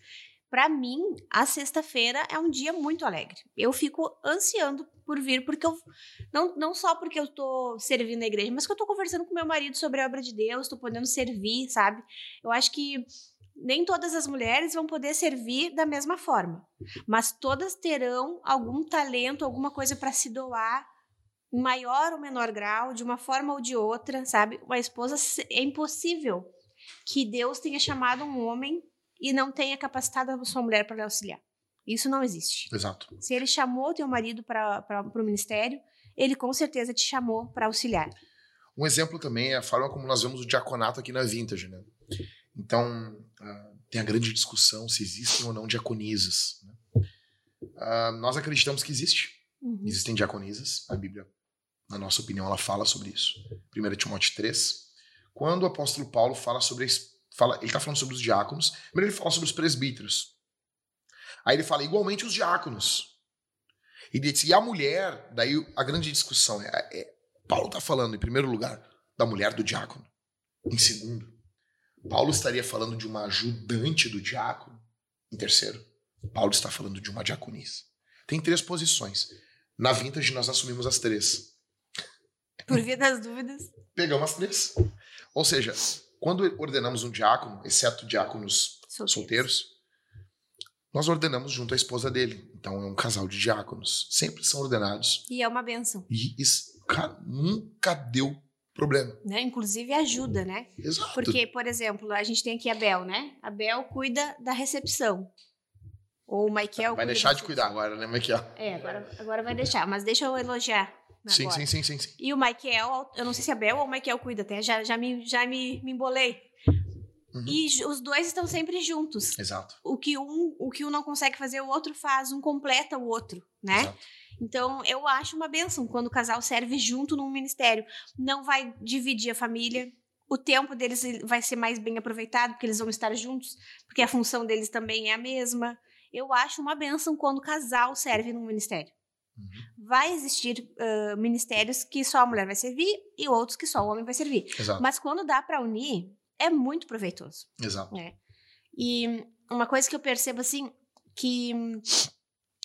Para mim, a sexta-feira é um dia muito alegre. Eu fico ansiando por vir, porque eu. Não, não só porque eu tô servindo na igreja, mas que eu tô conversando com meu marido sobre a obra de Deus, tô podendo servir, sabe? Eu acho que nem todas as mulheres vão poder servir da mesma forma, mas todas terão algum talento, alguma coisa para se doar em maior ou menor grau, de uma forma ou de outra, sabe? Uma esposa é impossível que Deus tenha chamado um homem e não tenha capacitado a sua mulher para lhe auxiliar. Isso não existe. Exato. Se ele chamou teu marido para o ministério, ele com certeza te chamou para auxiliar. Um exemplo também é a forma como nós vemos o diaconato aqui na Vintage, né? Então, uh, tem a grande discussão se existem ou não diaconisas. Né? Uh, nós acreditamos que existe. Uhum. Existem diaconisas. A Bíblia, na nossa opinião, ela fala sobre isso. 1 Timóteo 3. Quando o apóstolo Paulo fala sobre a fala, ele está falando sobre os diáconos, primeiro ele fala sobre os presbíteros. Aí ele fala igualmente os diáconos. E diz, e a mulher, daí a grande discussão é, é Paulo está falando em primeiro lugar da mulher do diácono. Em segundo, Paulo estaria falando de uma ajudante do diácono. Em terceiro, Paulo está falando de uma diaconisa. Tem três posições. Na vintage nós assumimos as três. Por via das dúvidas. Pegamos as três. Ou seja, quando ordenamos um diácono, exceto diáconos solteiros. solteiros, nós ordenamos junto à esposa dele. Então é um casal de diáconos. Sempre são ordenados. E é uma benção. E isso, cara, nunca deu problema. Né? Inclusive ajuda, né? Exato. Porque, por exemplo, a gente tem aqui a Bel, né? A Bel cuida da recepção. Ou o Michael. Vai deixar de cuidar agora, né, Michael? É, agora, agora vai deixar. Mas deixa eu elogiar Sim, sim, sim, sim, sim. E o Michael, eu não sei se é a Bel ou o Michael cuida até, já, já, me, já me, me embolei. Uhum. E os dois estão sempre juntos. Exato. O que, um, o que um não consegue fazer, o outro faz, um completa o outro, né? Exato. Então, eu acho uma benção quando o casal serve junto num ministério. Não vai dividir a família, o tempo deles vai ser mais bem aproveitado, porque eles vão estar juntos, porque a função deles também é a mesma. Eu acho uma benção quando o casal serve num ministério. Uhum. Vai existir uh, ministérios que só a mulher vai servir e outros que só o homem vai servir. Exato. Mas quando dá para unir, é muito proveitoso. Exato. Né? E uma coisa que eu percebo assim, que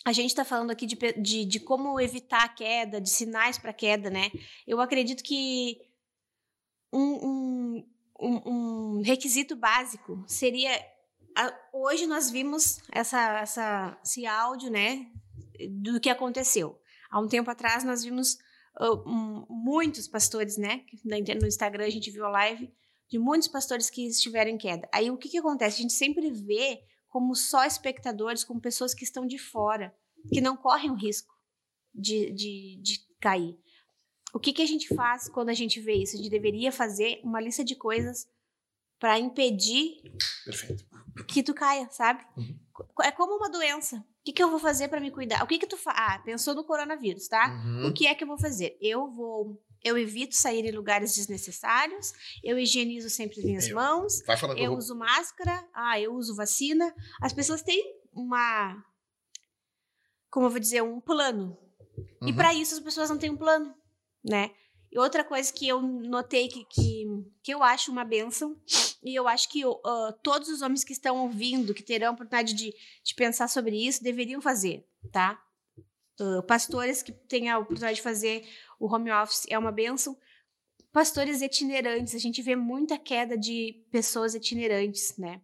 a gente está falando aqui de, de, de, como evitar a queda, de sinais para queda, né? Eu acredito que um, um, um, requisito básico seria. A, hoje nós vimos essa, essa, esse áudio, né? Do que aconteceu. Há um tempo atrás nós vimos uh, um, muitos pastores, né? No Instagram a gente viu a live de muitos pastores que estiveram em queda. Aí o que, que acontece? A gente sempre vê como só espectadores, como pessoas que estão de fora, que não correm o risco de, de, de cair. O que, que a gente faz quando a gente vê isso? A gente deveria fazer uma lista de coisas para impedir Perfeito. que tu caia, sabe? Uhum. É como uma doença. O que, que eu vou fazer para me cuidar? O que que tu faz? Ah, pensou no coronavírus, tá? Uhum. O que é que eu vou fazer? Eu vou eu evito sair em lugares desnecessários, eu higienizo sempre as minhas eu. mãos, eu vou... uso máscara, ah, eu uso vacina. As pessoas têm uma como eu vou dizer, um plano. Uhum. E para isso as pessoas não têm um plano, né? E outra coisa que eu notei que, que, que eu acho uma benção, e eu acho que uh, todos os homens que estão ouvindo, que terão a oportunidade de, de pensar sobre isso, deveriam fazer, tá? Uh, pastores que têm a oportunidade de fazer o home office é uma benção. Pastores itinerantes, a gente vê muita queda de pessoas itinerantes, né?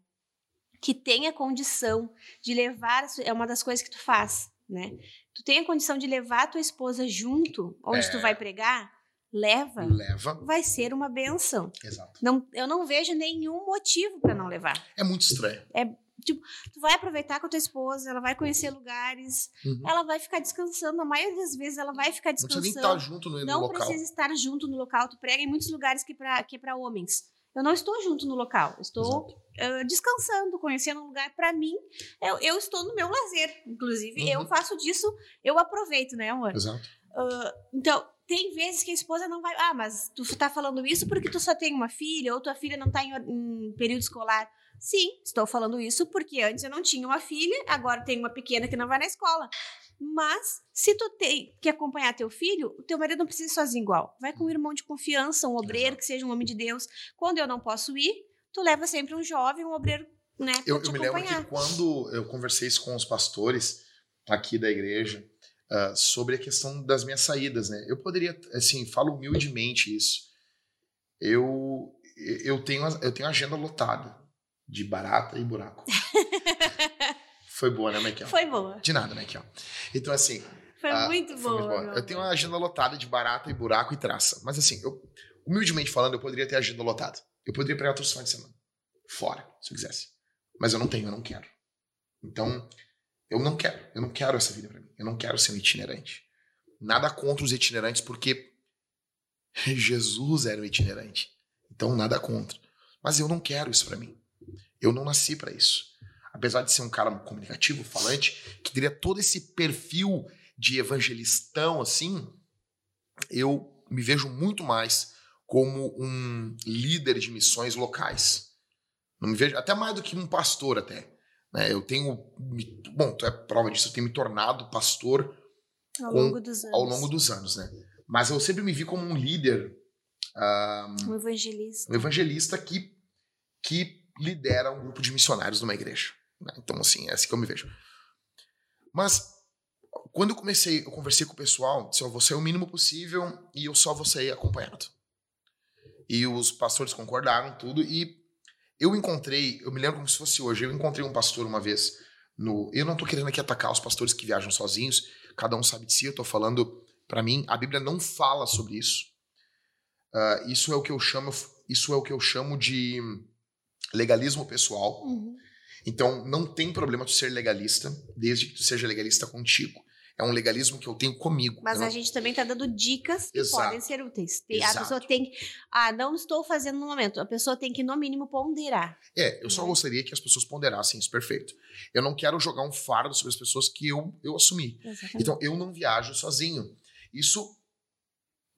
Que tem a condição de levar, é uma das coisas que tu faz, né? Tu tem a condição de levar a tua esposa junto, onde é... tu vai pregar, leva, leva, vai ser uma benção. Exato. Não, eu não vejo nenhum motivo para não levar. É muito estranho. É tipo, tu vai aproveitar com a tua esposa, ela vai conhecer lugares, uhum. ela vai ficar descansando. A maioria das vezes ela vai ficar descansando. Não precisa nem estar junto no, não local. Não precisa estar junto no local. Tu prega em muitos lugares que para que é para homens. Eu não estou junto no local, estou uh, descansando, conhecendo um lugar. Para mim, eu, eu, estou no meu lazer. Inclusive, uhum. eu faço disso, eu aproveito, né, amor? Exato. Uh, então, tem vezes que a esposa não vai. Ah, mas tu tá falando isso porque tu só tem uma filha, ou tua filha não tá em, em período escolar. Sim, estou falando isso porque antes eu não tinha uma filha, agora tenho uma pequena que não vai na escola. Mas, se tu tem que acompanhar teu filho, o teu marido não precisa ir sozinho igual. Vai com um irmão de confiança, um obreiro que seja um homem de Deus. Quando eu não posso ir, tu leva sempre um jovem, um obreiro né? Eu, te eu me lembro que quando eu conversei isso com os pastores aqui da igreja ah, sobre a questão das minhas saídas, né? Eu poderia, assim, falo humildemente isso. Eu, eu, tenho, eu tenho agenda lotada de barata e buraco. Foi boa, né, Michael? Foi boa. De nada, Michael. Então, assim, Foi Ah, muito foi boa. muito boa. Eu tenho uma agenda lotada de barata e buraco e traça. Mas assim, eu, humildemente falando, eu poderia ter agenda lotada. Eu poderia pegar todos os finais de semana. Fora, se eu quisesse. Mas eu não tenho, eu não quero. Então, eu não quero. Eu não quero essa vida pra mim. Eu não quero ser um itinerante. Nada contra os itinerantes, porque Jesus era um itinerante. Então, nada contra. Mas eu não quero isso pra mim. Eu não nasci pra isso. Apesar de ser um cara comunicativo, falante, que teria todo esse perfil de evangelistão assim, eu me vejo muito mais como um líder de missões locais. Não me vejo até mais do que um pastor até. Né? Eu tenho, me- bom, tu é prova disso. Eu tenho me tornado pastor Ao com- longo dos anos. ao longo dos anos, né? Mas eu sempre me vi como um líder, ah, Um evangelista. um evangelista que que lidera um grupo de missionários numa igreja. né? Então, assim, é assim que eu me vejo. Mas quando eu comecei, eu conversei com o pessoal, disse, ó, vou sair o mínimo possível e eu só vou sair acompanhado. E os pastores concordaram, tudo, e eu encontrei, eu me lembro como se fosse hoje, eu encontrei um pastor uma vez no. Eu não tô querendo aqui atacar os pastores que viajam sozinhos, cada um sabe de si, eu tô falando, pra mim, a Bíblia não fala sobre isso. Ah, isso é o que eu chamo, isso é o que eu chamo de legalismo pessoal. Uhum. Então, não tem problema tu ser legalista, desde que tu seja legalista contigo. É um legalismo que eu tenho comigo. Mas Eu a não- gente também tá dando dicas que Exato. podem ser úteis. Tem- A pessoa tem que. Ah, não estou fazendo no momento. A pessoa tem que, no mínimo, ponderar. É, eu só Né? gostaria que as pessoas ponderassem isso, perfeito. Eu não quero jogar um fardo sobre as pessoas que eu, eu assumi. Exatamente. Então, eu não viajo sozinho. Isso,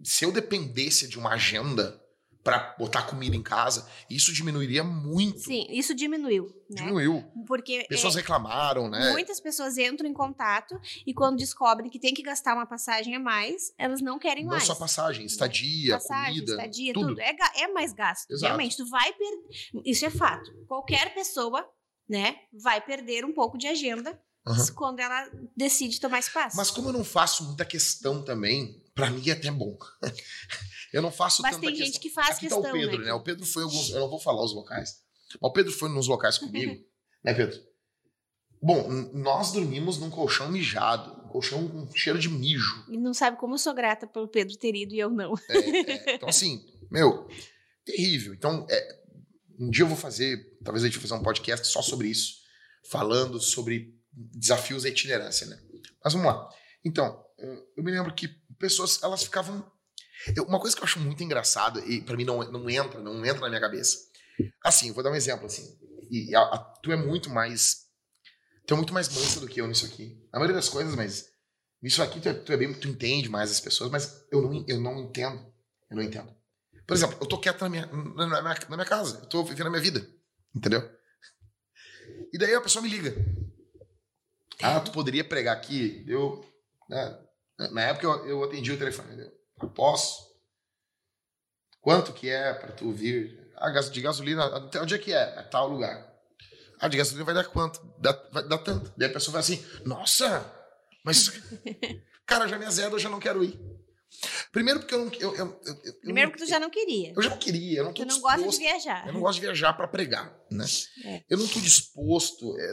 se eu dependesse de uma agenda para botar comida em casa, isso diminuiria muito. Sim, isso diminuiu. Né? Diminuiu. Porque Pessoas é, reclamaram, né? muitas pessoas entram em contato e quando descobrem que tem que gastar uma passagem a mais, elas não querem Não mais. só passagem, estadia, passagem, comida, estadia, tudo. tudo. É, é mais gasto. Exato. Realmente, tu vai perder. Isso é fato. Qualquer pessoa, né, vai perder um pouco de agenda Aham. quando ela decide tomar espaço. Mas como eu não faço muita questão também, pra mim é até bom. eu não faço Mas tem questão. gente que faz Aqui questão, tá o Pedro, né? né? O Pedro foi alguns. Eu não vou falar os locais. Mas o Pedro foi nos locais comigo, né, Pedro? Bom, nós dormimos num colchão mijado, um colchão com cheiro de mijo. E não sabe como eu sou grata pelo Pedro ter ido e eu não. É, é. Então, assim, meu, terrível. Então, é, um dia eu vou fazer, talvez a gente fazer um podcast só sobre isso, falando sobre desafios da itinerância, né? Mas vamos lá. Então, eu me lembro que pessoas, elas ficavam. eu- uma coisa que eu acho muito engraçada, e pra mim não, não entra, não entra na minha cabeça. Assim, vou dar um exemplo, assim. E a- a- tu é muito mais. Tu é muito mais mansa do que eu nisso aqui. Na maioria das coisas, mas. Nisso aqui tu é, tu é bem. Tu entende mais as pessoas, mas eu não, eu não entendo. Eu não entendo. Por exemplo, eu tô quieto na minha, na, na na minha casa. Eu tô vivendo a minha vida. Entendeu? E daí a pessoa me liga. Ah, tu poderia pregar aqui? Eu. né, na época eu, eu atendi o telefone. Eu, "Ah, posso? Quanto que é pra tu vir? Ah, gas- de gasolina, até onde é que é? É tal lugar. Ah, de gasolina vai dar quanto? Dá, vai dar tanto. Daí a pessoa vai assim, nossa, mas. Cara, já me azeda, eu já não quero ir. Primeiro porque eu não. Eu, eu, eu, eu Primeiro não- que tu já não queria. Eu já não queria, eu não tô Tu não gosta de viajar. eu não gosto de viajar para pregar, né? É. Eu não tô disposto. é,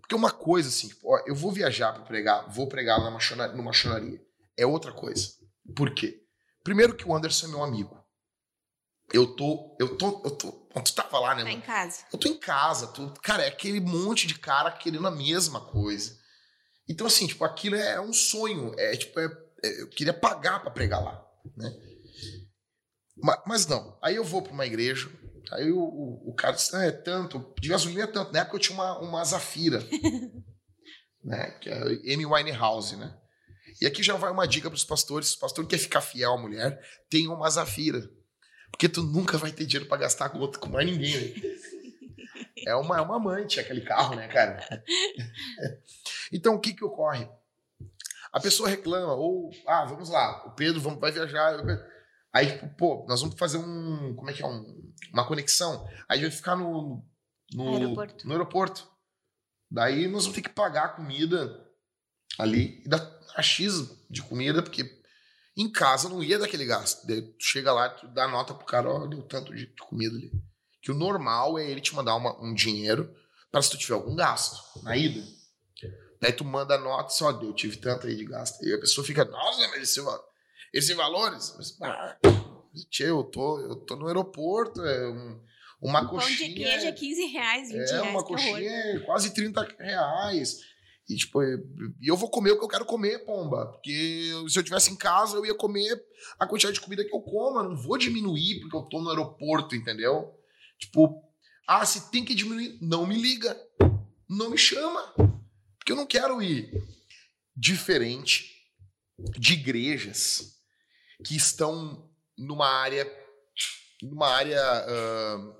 Porque uma coisa assim, tipo, ó, eu vou viajar para pregar, vou pregar numa, chona- numa. É outra coisa. Por quê? Primeiro que o Anderson é meu amigo. Eu tô. Eu tô. Eu tô. Tu tava lá, né, Tá em casa. Eu tô em casa, tu, cara, é aquele monte de cara querendo a mesma coisa. Então, assim, tipo, aquilo é um sonho. É tipo, é- é- eu queria pagar pra pregar lá, né? Ma- Mas, não. Aí eu vou pra uma igreja, aí o, o, o cara disse, ah, é tanto, de gasolina é tanto. Na época eu tinha uma, uma Zafira, né? Que é Amy Winehouse, né? E aqui já vai uma dica pros pastores. Se o pastor quer ficar fiel à mulher, tenha uma Zafira. Porque tu nunca vai ter dinheiro pra gastar com outro, com mais ninguém, né? É uma, é uma amante aquele carro, né, cara? Então, o que que ocorre? A pessoa reclama, ou, ah, vamos lá, o Pedro vamos, vai viajar. Aí, tipo, pô, nós vamos fazer um, como é que é, um, uma conexão. Aí vai ficar no, no Aeroporto. no aeroporto. Daí nós vamos ter que pagar a comida ali e dar a X de comida, porque em casa não ia daquele gasto. Daí tu chega lá, tu dá nota pro cara, ó, deu tanto de comida ali. Que o normal é ele te mandar uma- um dinheiro para se tu tiver algum gasto na ida. Daí tu manda a nota, só eu tive tanto aí de gasto. E a pessoa fica, nossa, mas esse valores. Mas, ah, tchê, eu tô, eu tô no aeroporto, é um- uma Um pão coxinha. de queijo é 15 reais, 20 É, reais. uma coxinha é quase 30 reais. E, tipo, e eu vou comer o que eu quero comer, pomba. Porque se eu tivesse em casa, eu ia comer a quantidade de comida que eu como. Eu não vou diminuir porque eu tô no aeroporto, entendeu? Tipo, ah, se tem que diminuir, não me liga. Não me chama. Porque eu não quero ir. Diferente de igrejas que estão numa área. Numa área. ah,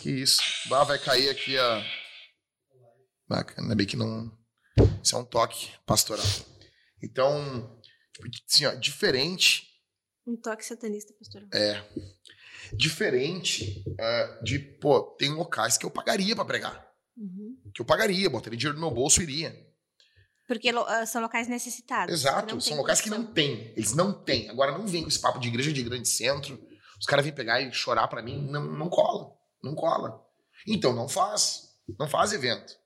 que isso? Ah, vai cair aqui a. Bacana, ainda bem que não. Isso é um toque pastoral. Então, assim, ó, diferente. Um toque satanista, pastor. É. Diferente é, de, pô, tem locais que eu pagaria pra pregar. Uhum. Que eu pagaria, botaria dinheiro no meu bolso e iria. Porque ah, são locais necessitados. Exato, são locais que não tem. Eles não têm. Agora não vem com esse papo de igreja de grande centro. Os caras vêm pegar e chorar pra mim. Não, não cola. Não cola. Então não faz. Não faz evento.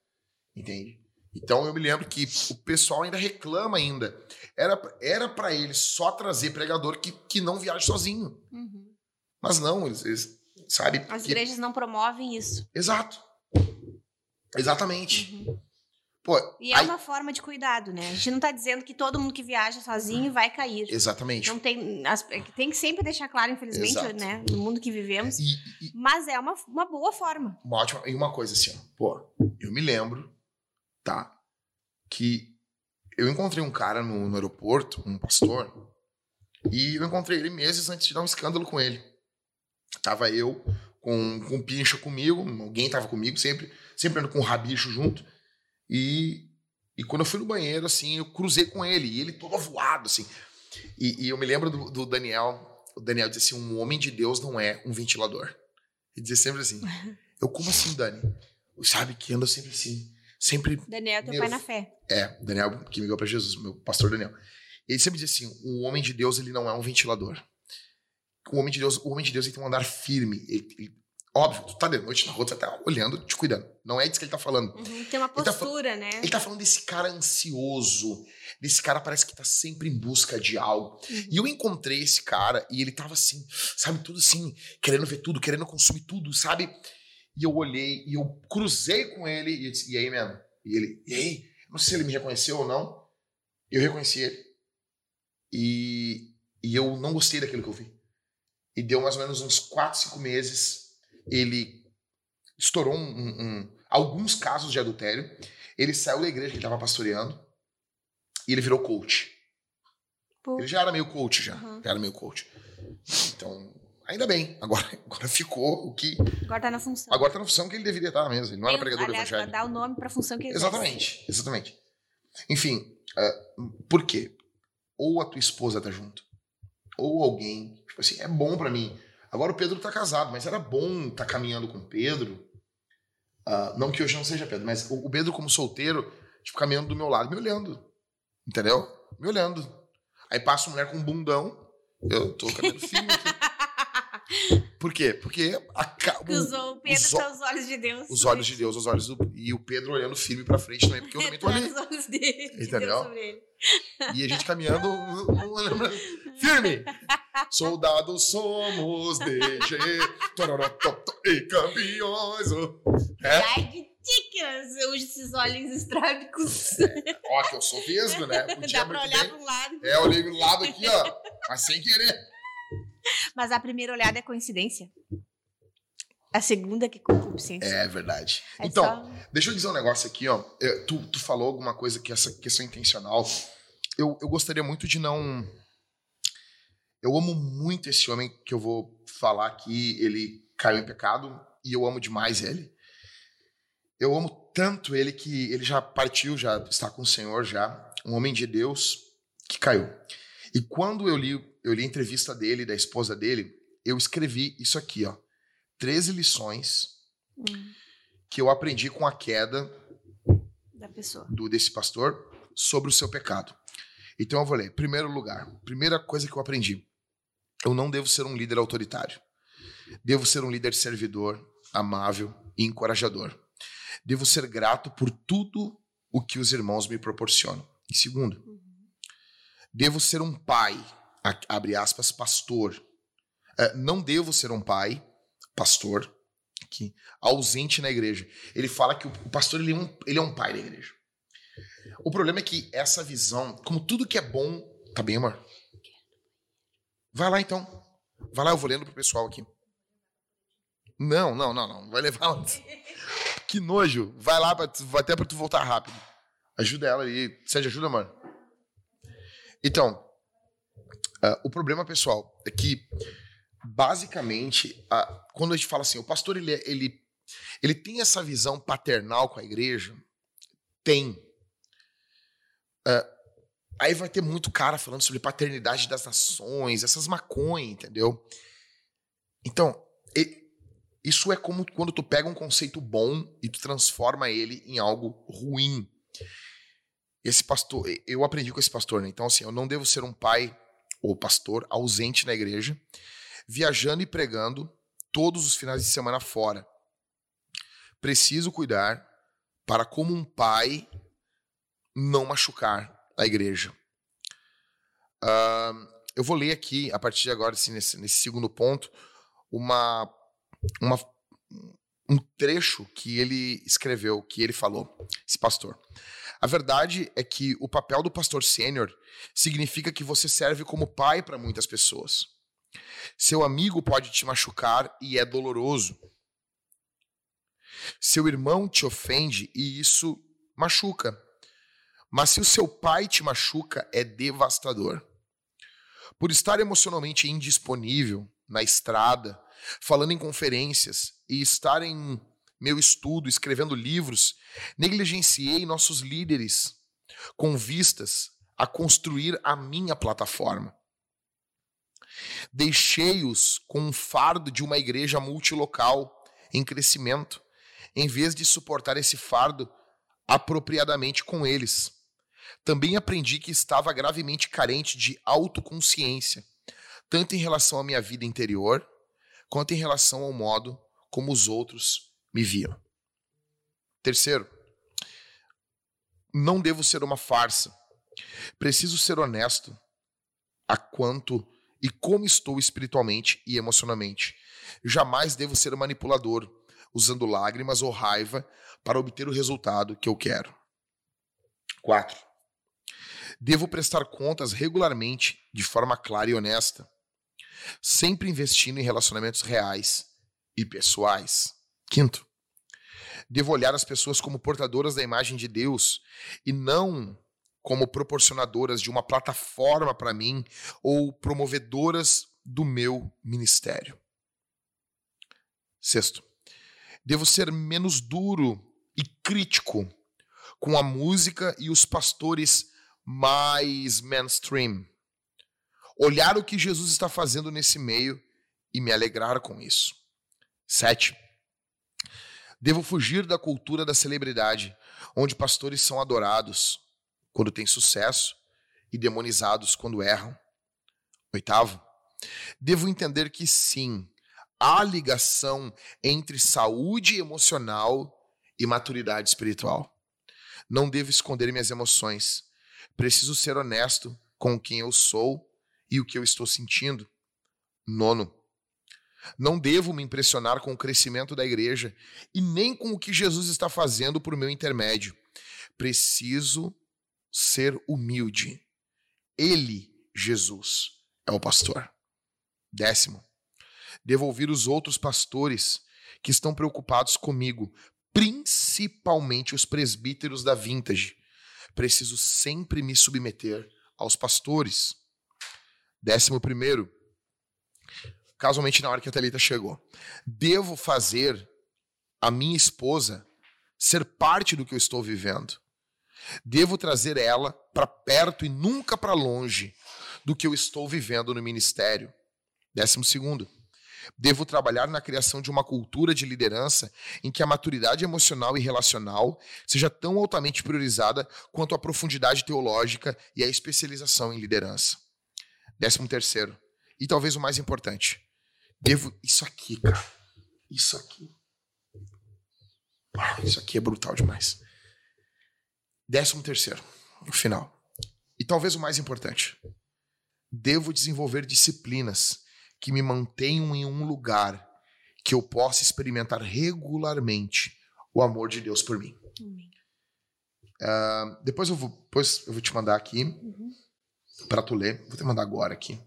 Entende? Então eu me lembro que o pessoal ainda reclama ainda. Era, era para eles só trazer pregador que, que não viaja sozinho. Uhum. Mas não, eles, eles sabe? As que- igrejas não promovem isso. Exato. Exatamente. Uhum. Pô, E é aí- uma forma de cuidado, né? A gente não tá dizendo que todo mundo que viaja sozinho vai cair. exatamente. Não tem, é que tem que sempre deixar claro, infelizmente, Exato. né? No mundo que vivemos. E, e- Mas é uma, uma boa forma. uma ótima. E uma coisa assim, ó, pô, eu me lembro, tá? Que eu encontrei um cara no, no aeroporto, um pastor, e eu encontrei ele meses antes de dar um escândalo com ele. Tava eu com, com um pincho comigo, alguém tava comigo, sempre, sempre ando com um rabicho junto. E, e quando eu fui no banheiro, assim, eu cruzei com ele, e ele todo avoado, assim. E, e eu me lembro do, do Daniel, o Daniel disse assim, um homem de Deus não é um ventilador. Ele dizia sempre assim, eu, como assim, Dani? Sabe que anda sempre assim. Sempre. Daniel, teu Meu pai na fé. É, Daniel, que me ligou pra Jesus, meu pastor Daniel. Ele sempre dizia assim: o homem de Deus, ele não é um ventilador. O homem de Deus, o homem de Deus ele tem um andar firme. Ele- ele- óbvio, tu tá de noite na rua, tu tá olhando, te cuidando. Não é disso que ele tá falando. Uhum, Tem uma Ele tá postura, né? Ele tá falando desse cara ansioso, desse cara parece que tá sempre em busca de algo. Uhum. E eu encontrei esse cara e ele tava assim, sabe, tudo assim, querendo ver tudo, querendo consumir tudo, sabe? E eu olhei e eu cruzei com ele e eu disse, e aí, mano? E ele, e aí? Não sei se ele me reconheceu ou não. Eu reconheci ele. E, e eu não gostei daquilo que eu vi. E deu mais ou menos uns 4, 5 meses. Ele estourou um- um- alguns casos de adultério. Ele saiu da igreja que ele estava pastoreando e ele virou coach. Pô, Ele já era meio coach, já. Uhum. Já era meio coach. Então, ainda bem. Agora, agora ficou o que. agora tá na função. Agora tá na função que ele deveria estar mesmo. Ele não era pregador do aliás, evangelho. Dar o nome pra função que ele exerce. Exatamente, exatamente. Enfim, ah, por quê? Ou a tua esposa tá junto, ou alguém, tipo assim, é bom pra mim. Agora o Pedro tá casado, mas era bom tá caminhando com o Pedro. Ah, não que hoje não seja Pedro, mas o Pedro como solteiro, tipo, caminhando do meu lado, me olhando. Entendeu? Me olhando. Aí passa uma mulher com um bundão, eu tô firme aqui. Por quê? Porque a, ca- os- o Pedro os, são os olhos de Deus. os olhos de Deus, os olhos do. E o Pedro olhando firme pra frente também, porque eu também tô ali. Os olhos dele, de Entendeu? Deus sobre ele. E a gente caminhando. Firme! Soldados somos DG, tororototó e campeões. É? Ai, que ticas, hoje esses olhinhos estrábicos. Ó, que eu sou vesgo, né? Podia Dá pra olhar bem. um lado. É, eu olhei do lado aqui, ó. Mas sem querer. Mas a primeira olhada é coincidência. A segunda que concupiscência. É verdade. É Então, só- Deixa eu dizer um negócio aqui, ó. É, Tu, tu falou alguma coisa que essa questão intencional. Eu, eu gostaria muito de não. Eu amo muito esse homem que eu vou falar aqui. Ele caiu em pecado e eu amo demais ele. Eu amo tanto ele que ele já partiu, já está com o Senhor já. Um homem de Deus que caiu. E quando eu li, eu li a entrevista dele, da esposa dele, eu escrevi isso aqui, ó. 13 lições Hum, que eu aprendi com a queda da pessoa. do desse pastor sobre o seu pecado. Então eu vou ler. Primeiro lugar, primeira coisa que eu aprendi. Eu não devo ser um líder autoritário. Devo ser um líder servidor, amável e encorajador. Devo ser grato por tudo o que os irmãos me proporcionam. E segundo, devo ser um pai, abre aspas, pastor. É, não devo ser um pai, pastor, aqui, ausente na igreja. Ele fala que o o pastor ele é, um, ele é um pai da igreja. O problema é que essa visão, como tudo que é bom. Tá bem, amor? Vai lá então. Vai lá, eu vou lendo pro pessoal aqui. Não, não, não, não. Vai levar. Que nojo. Vai lá, pra, até pra tu voltar rápido. Ajuda ela aí. De ajuda, amor? Então, ah, o problema, pessoal, é que basicamente, quando a gente fala assim, o pastor ele, é- ele, ele tem essa visão paternal com a igreja, tem. Ah, aí vai ter muito cara falando sobre paternidade das nações, essas maconhas, entendeu? Então, isso é como quando tu pega um conceito bom e tu transforma ele em algo ruim. Esse pastor, eu aprendi com esse pastor, né? Então, assim, eu não devo ser um pai ou pastor ausente na igreja, viajando e pregando todos os finais de semana fora. Preciso cuidar para, como um pai, não machucar a igreja. Ahn, eu vou ler aqui, a partir de agora, assim, nesse, nesse segundo ponto, uma, uma, um trecho que ele escreveu, que ele falou, esse pastor. A verdade é que o papel do pastor sênior significa que você serve como pai para muitas pessoas. Seu amigo pode te machucar e é doloroso. Seu irmão te ofende e isso machuca. Mas se o seu pai te machuca, é devastador. Por estar emocionalmente indisponível na estrada, falando em conferências e estar em meu estudo, escrevendo livros, negligenciei nossos líderes com vistas a construir a minha plataforma. Deixei-os com um fardo de uma igreja multilocal em crescimento, em vez de suportar esse fardo apropriadamente com eles. Também aprendi que estava gravemente carente de autoconsciência, tanto em relação à minha vida interior, quanto em relação ao modo como os outros me viam. Terceiro, não devo ser uma farsa. Preciso ser honesto a quanto e como estou espiritualmente e emocionalmente. Jamais devo ser manipulador, usando lágrimas ou raiva para obter o resultado que eu quero. 4. Devo prestar contas regularmente, de forma clara e honesta, sempre investindo em relacionamentos reais e pessoais. Quinto, devo olhar as pessoas como portadoras da imagem de Deus e não como proporcionadoras de uma plataforma para mim ou promovedoras do meu ministério. Sexto, devo ser menos duro e crítico com a música e os pastores mais mainstream. Olhar o que Jesus está fazendo nesse meio e me alegrar com isso. Sete, devo fugir da cultura da celebridade, onde pastores são adorados quando têm sucesso e demonizados quando erram. Oitavo, devo entender que sim, há ligação entre saúde emocional e maturidade espiritual. Não devo esconder minhas emoções. Preciso ser honesto com quem eu sou e o que eu estou sentindo. Nono, não devo me impressionar com o crescimento da igreja e nem com o que Jesus está fazendo por meu intermédio. Preciso ser humilde. Ele, Jesus, é o pastor. Décimo, devo ouvir os outros pastores que estão preocupados comigo, principalmente os presbíteros da Vintage. Preciso sempre me submeter aos pastores. Décimo primeiro, casualmente na hora que a Thalita chegou, devo fazer a minha esposa ser parte do que eu estou vivendo. Devo trazer ela para perto e nunca para longe do que eu estou vivendo no ministério. Décimo segundo, Devo trabalhar na criação de uma cultura de liderança em que a maturidade emocional e relacional seja tão altamente priorizada quanto a profundidade teológica e a especialização em liderança. Décimo terceiro, e talvez o mais importante, devo. Isso aqui, cara. Isso aqui. Isso aqui é brutal demais. Décimo terceiro, no final. E talvez o mais importante. Devo desenvolver disciplinas que me mantenham em um lugar que eu possa experimentar regularmente o amor de Deus por mim. Uh, depois, eu vou, depois eu vou te mandar aqui uhum. para tu ler. Vou te mandar agora aqui.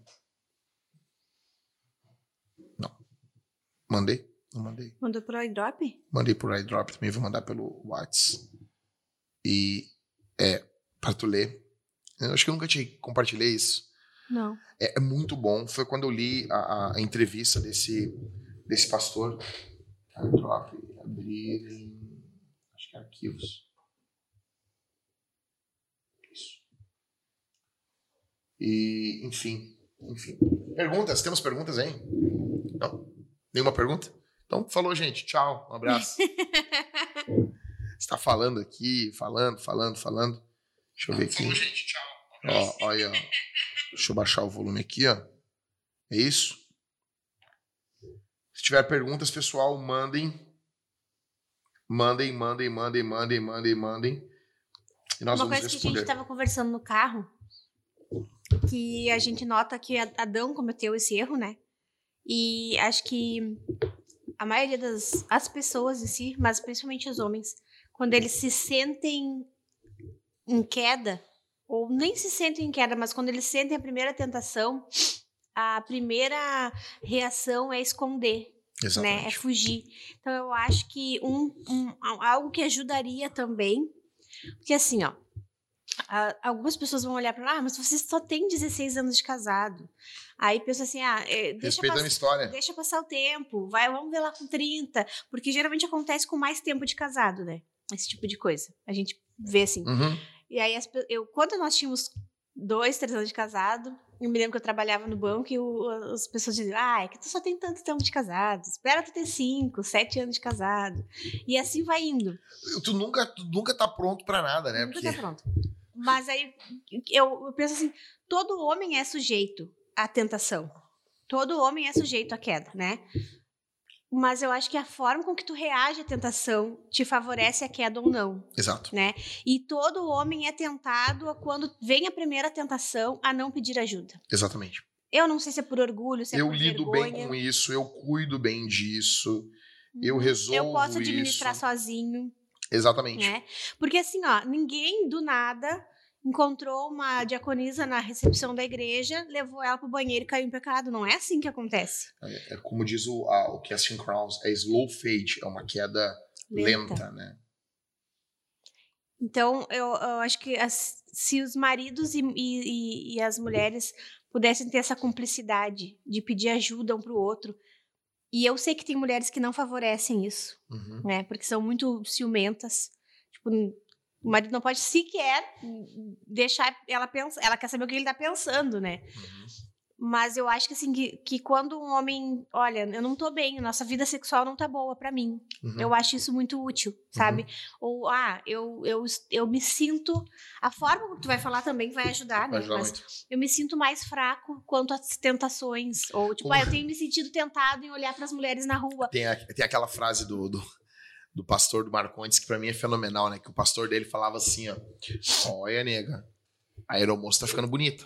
Mandei? Não mandei. Mandou por iDrop? Mandei por iDrop também. Vou mandar pelo WhatsApp. E é, para tu ler. Eu acho que eu nunca te compartilhei isso. Não. É, é muito bom. Foi quando eu li a, a entrevista desse, desse pastor. iDrop, abrir em. Acho que é arquivos. Isso. E, enfim. Enfim. Perguntas? Temos perguntas aí? Não? Nenhuma pergunta? Então, falou, gente. Tchau. Um abraço. está falando aqui, falando, falando, falando. Deixa eu ver aqui. gente, tchau. Ó, olha, ó. Deixa eu baixar o volume aqui, ó. É isso? Se tiver perguntas, pessoal, mandem. Mandem, mandem, mandem, mandem, mandem, mandem. E nós Uma vamos coisa responder. que a gente estava conversando no carro, que a gente nota que Adão cometeu esse erro, né? E acho que a maioria das as pessoas em si, mas principalmente os homens, quando eles se sentem em queda, ou nem se sentem em queda, mas quando eles sentem a primeira tentação, a primeira reação é esconder. Né? É fugir. Então eu acho que um, um, algo que ajudaria também, porque assim, ó, algumas pessoas vão olhar para ah, mas você só tem 16 anos de casado. Aí pensa assim, ah, é, deixa, pass história. deixa passar o tempo, vai, vamos ver lá com 30, porque geralmente acontece com mais tempo de casado, né? Esse tipo de coisa. A gente vê assim. Uhum. E aí, as, eu, quando nós tínhamos dois, três anos de casado, eu me lembro que eu trabalhava no banco e o, as pessoas diziam, ah, é que tu só tem tanto tempo de casado, espera tu ter cinco, sete anos de casado. E assim vai indo. Tu nunca, tu nunca tá pronto para nada, né? Nunca Porque... tá pronto. Mas aí eu, eu penso assim, todo homem é sujeito à tentação. Todo homem é sujeito à queda, né? mas eu acho que a forma com que tu reage à tentação te favorece a queda ou não. Exato. Né? E todo homem é tentado quando vem a primeira tentação a não pedir ajuda. Exatamente. Eu não sei se é por orgulho, se é eu por lido vergonha. bem com isso, eu cuido bem disso, eu uhum. resolvo Eu posso administrar isso. sozinho. Exatamente. Né? Porque assim, ó, ninguém do nada encontrou uma diaconisa na recepção da igreja, levou ela pro banheiro e caiu em pecado. Não é assim que acontece. É, é como diz o, a, o Casting Crowns, é slow fade, é uma queda lenta, lenta né? Então, eu, eu acho que as, se os maridos e, e, e, as mulheres pudessem ter essa cumplicidade de pedir ajuda um pro outro, e eu sei que tem mulheres que não favorecem isso, uhum. né? Porque são muito ciumentas. Tipo, o marido não pode sequer deixar ela pensar. Ela quer saber o que ele está pensando, né? Uhum. Mas eu acho que assim, que, que, quando um homem, olha, eu não tô bem, nossa vida sexual não tá boa para mim. Uhum. Eu acho isso muito útil, sabe? Uhum. Ou, ah, eu, eu, eu me sinto. A forma que tu vai falar também vai ajudar, né? Vai ajudar Mas muito. eu me sinto mais fraco quanto às tentações. Ou, tipo, ah, eu tenho me sentido tentado em olhar para as mulheres na rua. Tem, a, tem aquela frase do, do do pastor do Marcondes, que para mim é fenomenal, né? Que o pastor dele falava assim, ó. Olha, nega, a aeromoça tá ficando bonita.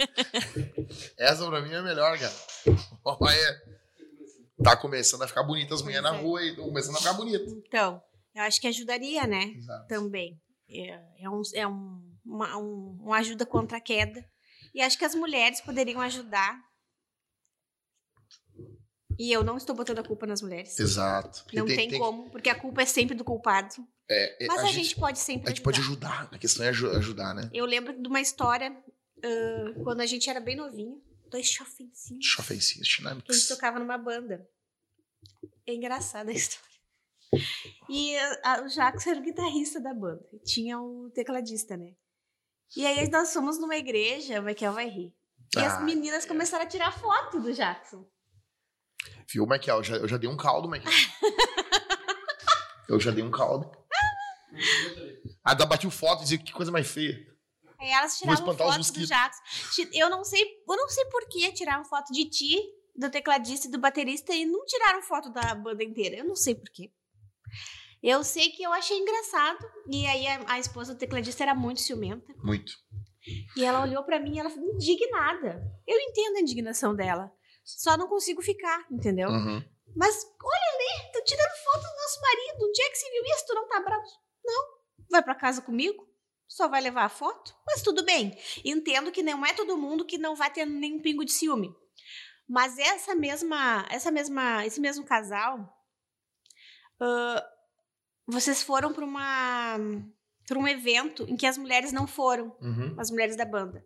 Essa pra mim é a melhor, cara. Olha, tá começando a ficar bonita as mulheres na é. rua e começando a ficar bonita. Então, eu acho que ajudaria, né? Exato. Também. É, é, um, é um, uma, um, uma ajuda contra a queda. E acho que as mulheres poderiam ajudar e eu não estou botando a culpa nas mulheres. Exato. Porque não tem, tem, tem, como, porque a culpa é sempre do culpado. É, é Mas a, a gente, gente, pode sempre A gente pode ajudar. A questão é ajudar, né? Eu lembro de uma história uh, quando a gente era bem novinho. Dois chofencinhos. Chofencinhos, dinâmicos. A gente tocava numa banda. É engraçada a história. E a, o Jacques era o guitarrista da banda. Tinha o tecladista, né? E aí nós fomos numa igreja, o Michael vai rir. E ah, as meninas é. começaram a tirar foto do Jackson. Viu, Michael? Eu já, eu já dei um caldo, Michael. eu já dei um caldo. A da bateu foto e dizia que coisa mais feia. Aí elas tiravam espantar os fotos do mosquitos. Jacques. Ti- Eu não sei, eu não sei por que tiraram foto de ti, do tecladista e do baterista e não tiraram foto da banda inteira. Eu não sei por quê. Eu sei que eu achei engraçado. E aí a, a esposa do tecladista era muito ciumenta. Muito. E ela olhou pra mim e ela ficou indignada. Eu entendo a indignação dela. Só não consigo ficar, entendeu? Uhum. Mas olha ali, tô tirando foto do nosso marido. Onde é que você viu isso? Tu não tá bravo? Não. Vai pra casa comigo? Só vai levar a foto? Mas tudo bem. Entendo que não é todo mundo que não vai ter nenhum pingo de ciúme. Mas essa mesma, essa mesma, esse mesmo casal, ah, vocês foram para uma, para um evento em que as mulheres não foram Uhum. as mulheres da banda.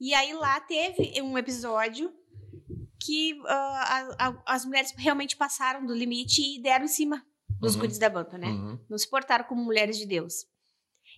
E aí lá teve um episódio que ah, a- a- as mulheres realmente passaram do limite e deram em cima dos Uhum. guris da banda, né? Uhum. Não se portaram como mulheres de Deus.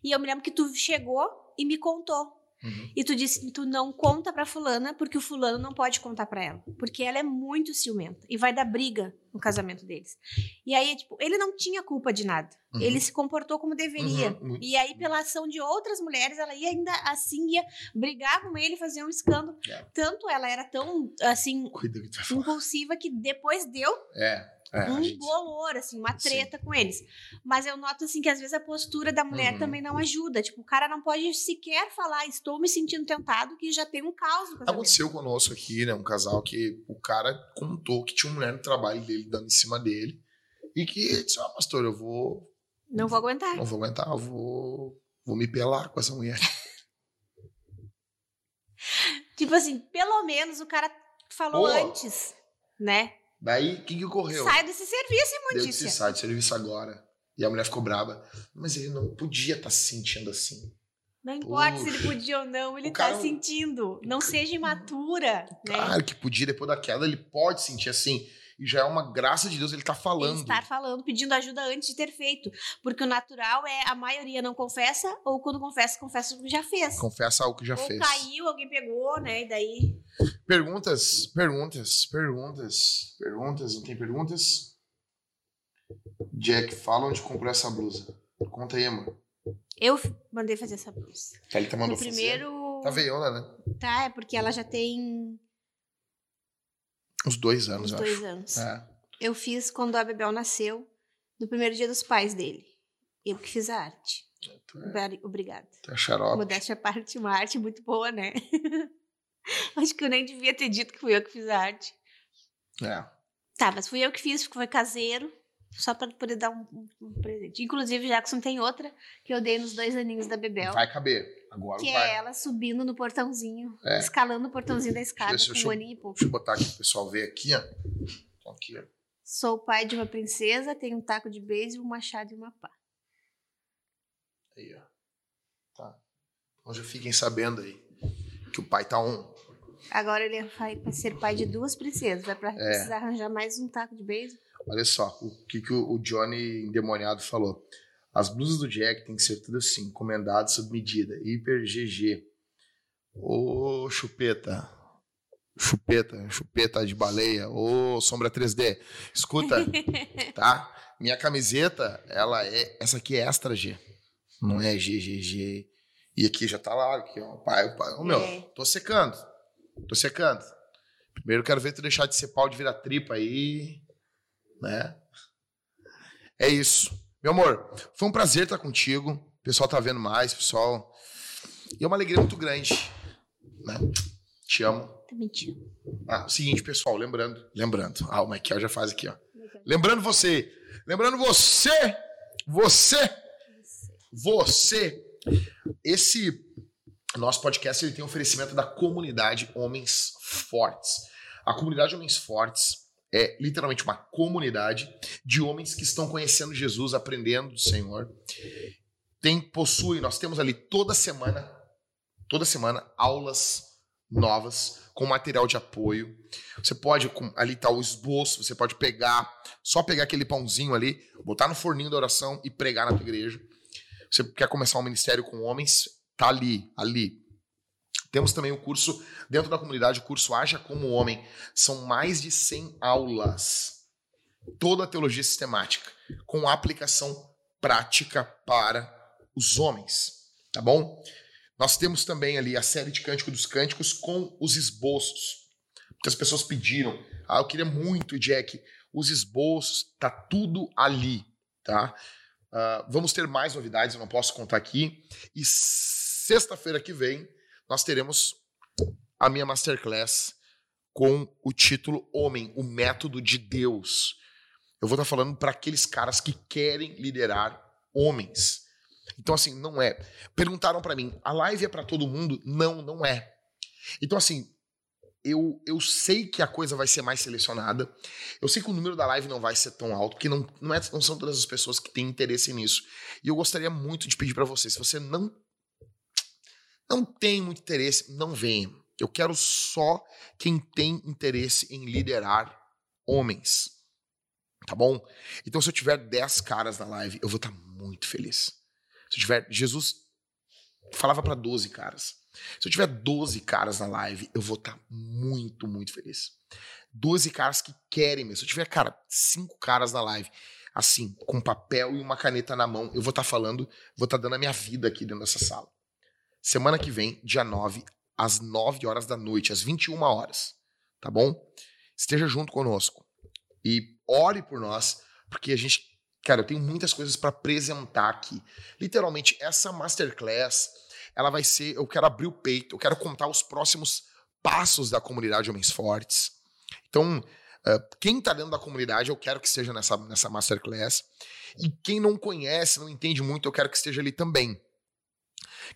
E eu me lembro que tu chegou e me contou. Uhum. E tu disse, tu não conta pra fulana porque o fulano não pode contar pra ela, porque ela é muito ciumenta e vai dar briga no casamento deles. E aí, tipo, ele não tinha culpa de nada. Uhum. Ele se comportou como deveria. Uhum. E aí, pela ação de outras mulheres, ela ia ainda assim ia brigar com ele, fazer um escândalo. É. Tanto ela era tão assim que impulsiva que depois deu É, é. um gente- bolor, assim, uma Sim. treta com eles. Mas eu noto, assim, que às vezes a postura da mulher Uhum. também não ajuda. Tipo, o cara não pode sequer falar, estou me sentindo tentado, que já tem um caos. Aconteceu conosco aqui, né? Um casal que o cara contou que tinha uma mulher no trabalho dele dando em cima dele. E que disse: Ó, pastor, eu vou. Não vou aguentar. Não vou aguentar, eu vou. Vou me pelar com essa mulher. Tipo assim, pelo menos o cara falou Pô. antes, né? Daí, o que, que ocorreu? Sai desse serviço, imundícia. se sai do serviço agora. E a mulher ficou braba. Mas ele não podia estar se sentindo assim. Não importa se Puxa. ele podia ou não, ele O cara- tá sentindo. Não seja imatura, né? Claro que podia, depois da queda, ele pode sentir assim. E já é uma graça de Deus ele tá Ele falando. estar falando, pedindo ajuda antes de ter feito. Porque o natural é a maioria não confessa, ou quando confessa, confessa o que já fez. Confessa algo que já ou fez. caiu, alguém pegou, né? E daí. Perguntas, perguntas, perguntas, perguntas. Não tem perguntas? Jack, fala onde comprou essa blusa. Conta aí, mano. Eu mandei fazer essa blusa. Thalita mandou No fazer. primeiro. Tá veiona, né? Tá, é porque ela já tem Uns dois anos, uns eu dois acho. anos. É. Eu fiz quando a Bebel nasceu, no primeiro dia dos pais dele. Eu que fiz a arte. É, Obri- Obrigada. tu é xarope. Modéstia à parte, uma arte muito boa, né? Acho que eu nem devia ter dito que fui eu que fiz a arte. É. Tá, mas fui eu que fiz, foi caseiro, só pra poder dar um, um- um presente. Inclusive, Jackson tem outra que eu dei nos dois aninhos da Bebel. Vai caber. Agora Que vai. é ela subindo no portãozinho, É. escalando o portãozinho da escada Deixa eu- com um eu- aninho e pouco. Deixa eu botar aqui pro pessoal ver aqui, ó. Então, Aqui, ó. Sou pai de uma princesa, tenho um taco de beisebol, um machado e uma pá. Aí, ó. Tá. Então já fiquem sabendo aí que o pai tá on. Agora ele vai ser pai de duas princesas. Vai É. precisar arranjar mais um taco de beisebol. Olha só, o que, que o o Johnny endemoniado falou. As blusas do Jack tem que ser tudo assim, encomendado sob medida. Hiper GG. Ô, chupeta. Chupeta, chupeta de baleia. Ô, sombra 3D. Escuta, tá? Minha camiseta, ela é. Essa aqui é extra G. Não é GGG. E aqui já tá lá, aqui, ó. Pai, pai. Ô, meu, É. tô secando. Tô secando. Primeiro quero ver tu deixar de ser pau de virar tripa aí. Né? É isso. Meu amor, foi um prazer estar contigo. O pessoal tá vendo mais, pessoal. E é uma alegria muito grande. Né? Te amo. Tá mentindo. Ah, o seguinte, pessoal, lembrando, lembrando. Ah, o Michael já faz aqui, ó. Lembrando você, lembrando você, você, você. Esse nosso podcast ele tem um oferecimento da comunidade Homens Fortes. A comunidade Homens Fortes é literalmente uma comunidade de homens que estão conhecendo Jesus, aprendendo do Senhor. Tem possui, nós temos ali toda semana, toda semana aulas novas com material de apoio. Você pode ali tá o esboço, você pode pegar, só pegar aquele pãozinho ali, botar no forninho da oração e pregar na tua igreja. Você quer começar um ministério com homens, tá ali, ali. Temos também o curso, dentro da comunidade, o curso Haja como Homem. São mais de 100 aulas. Toda a teologia sistemática, com aplicação prática para os homens. Tá bom? Nós temos também ali a série de Cântico dos Cânticos com os esboços. Porque as pessoas pediram. Ah, eu queria muito, Jack, os esboços, tá tudo ali, tá? Uh, vamos ter mais novidades, eu não posso contar aqui. E sexta-feira que vem nós teremos a minha masterclass com o título Homem, o método de Deus. Eu vou estar falando para aqueles caras que querem liderar homens. Então assim, não é. Perguntaram para mim, a live é para todo mundo? Não, não é. Então assim, eu, eu sei que a coisa vai ser mais selecionada. Eu sei que o número da live não vai ser tão alto, porque não, não, é, não são todas as pessoas que têm interesse nisso. E eu gostaria muito de pedir para você, se você não não tem muito interesse, não venha. Eu quero só quem tem interesse em liderar homens. Tá bom? Então, se eu tiver 10 caras na live, eu vou estar tá muito feliz. Se eu tiver. Jesus falava para 12 caras. Se eu tiver 12 caras na live, eu vou estar tá muito, muito feliz. 12 caras que querem mesmo. Se eu tiver, cara, 5 caras na live, assim, com papel e uma caneta na mão, eu vou estar tá falando, vou estar tá dando a minha vida aqui dentro dessa sala. Semana que vem, dia 9, às 9 horas da noite, às 21 horas. Tá bom? Esteja junto conosco. E ore por nós, porque a gente. Cara, eu tenho muitas coisas para apresentar aqui. Literalmente, essa masterclass, ela vai ser. Eu quero abrir o peito, eu quero contar os próximos passos da comunidade Homens Fortes. Então, uh, quem está dentro da comunidade, eu quero que esteja nessa, nessa masterclass. E quem não conhece, não entende muito, eu quero que esteja ali também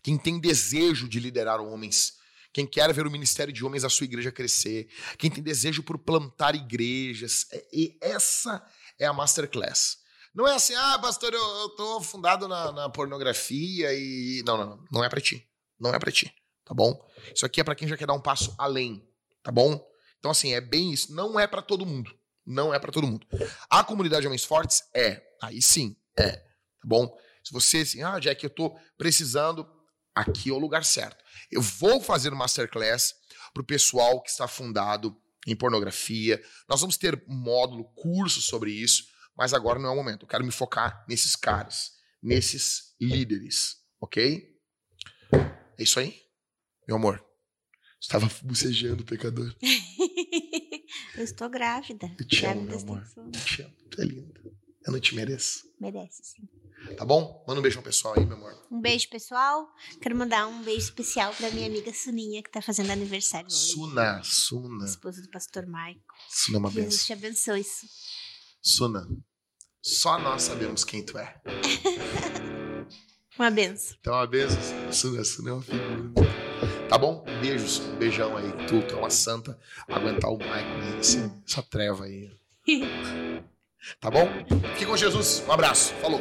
quem tem desejo de liderar homens, quem quer ver o ministério de homens da sua igreja crescer, quem tem desejo por plantar igrejas. É, e essa é a masterclass. Não é assim, ah, pastor, eu, eu tô afundado na, na pornografia e. Não, não, não. Não é para ti. Não é para ti. Tá bom? Isso aqui é para quem já quer dar um passo além. Tá bom? Então, assim, é bem isso. Não é para todo mundo. Não é para todo mundo. A comunidade de Homens Fortes é. Aí sim, é. Tá bom? Se você, assim, ah, Jack, eu tô precisando aqui é o lugar certo. Eu vou fazer masterclass para o pessoal que está fundado em pornografia. Nós vamos ter módulo, curso sobre isso, mas agora não é o momento. Eu quero me focar nesses caras, nesses líderes, ok? É isso aí, meu amor. Estava bucejando, pecador. eu estou grávida. Eu te amo, meu amor. Eu te amo. Tu é linda. Eu não te mereço. Merece, sim. Tá bom? Manda um beijo pessoal aí, meu amor. Um beijo, pessoal. Quero mandar um beijo especial pra minha amiga Suninha, que tá fazendo aniversário hoje. Suna, Suna. Esposa do pastor Maico. Suna é uma benção. Jesus te abençoe. Suna, só nós sabemos quem tu é. uma benção. Então, uma benção. Suna, Suna é uma figura. Tá bom? Beijos, um beijão aí. Tu, tu é uma santa. Aguentar o Maico nesse, essa treva aí. Tá bom? Fique com Jesus. Um abraço. Falou.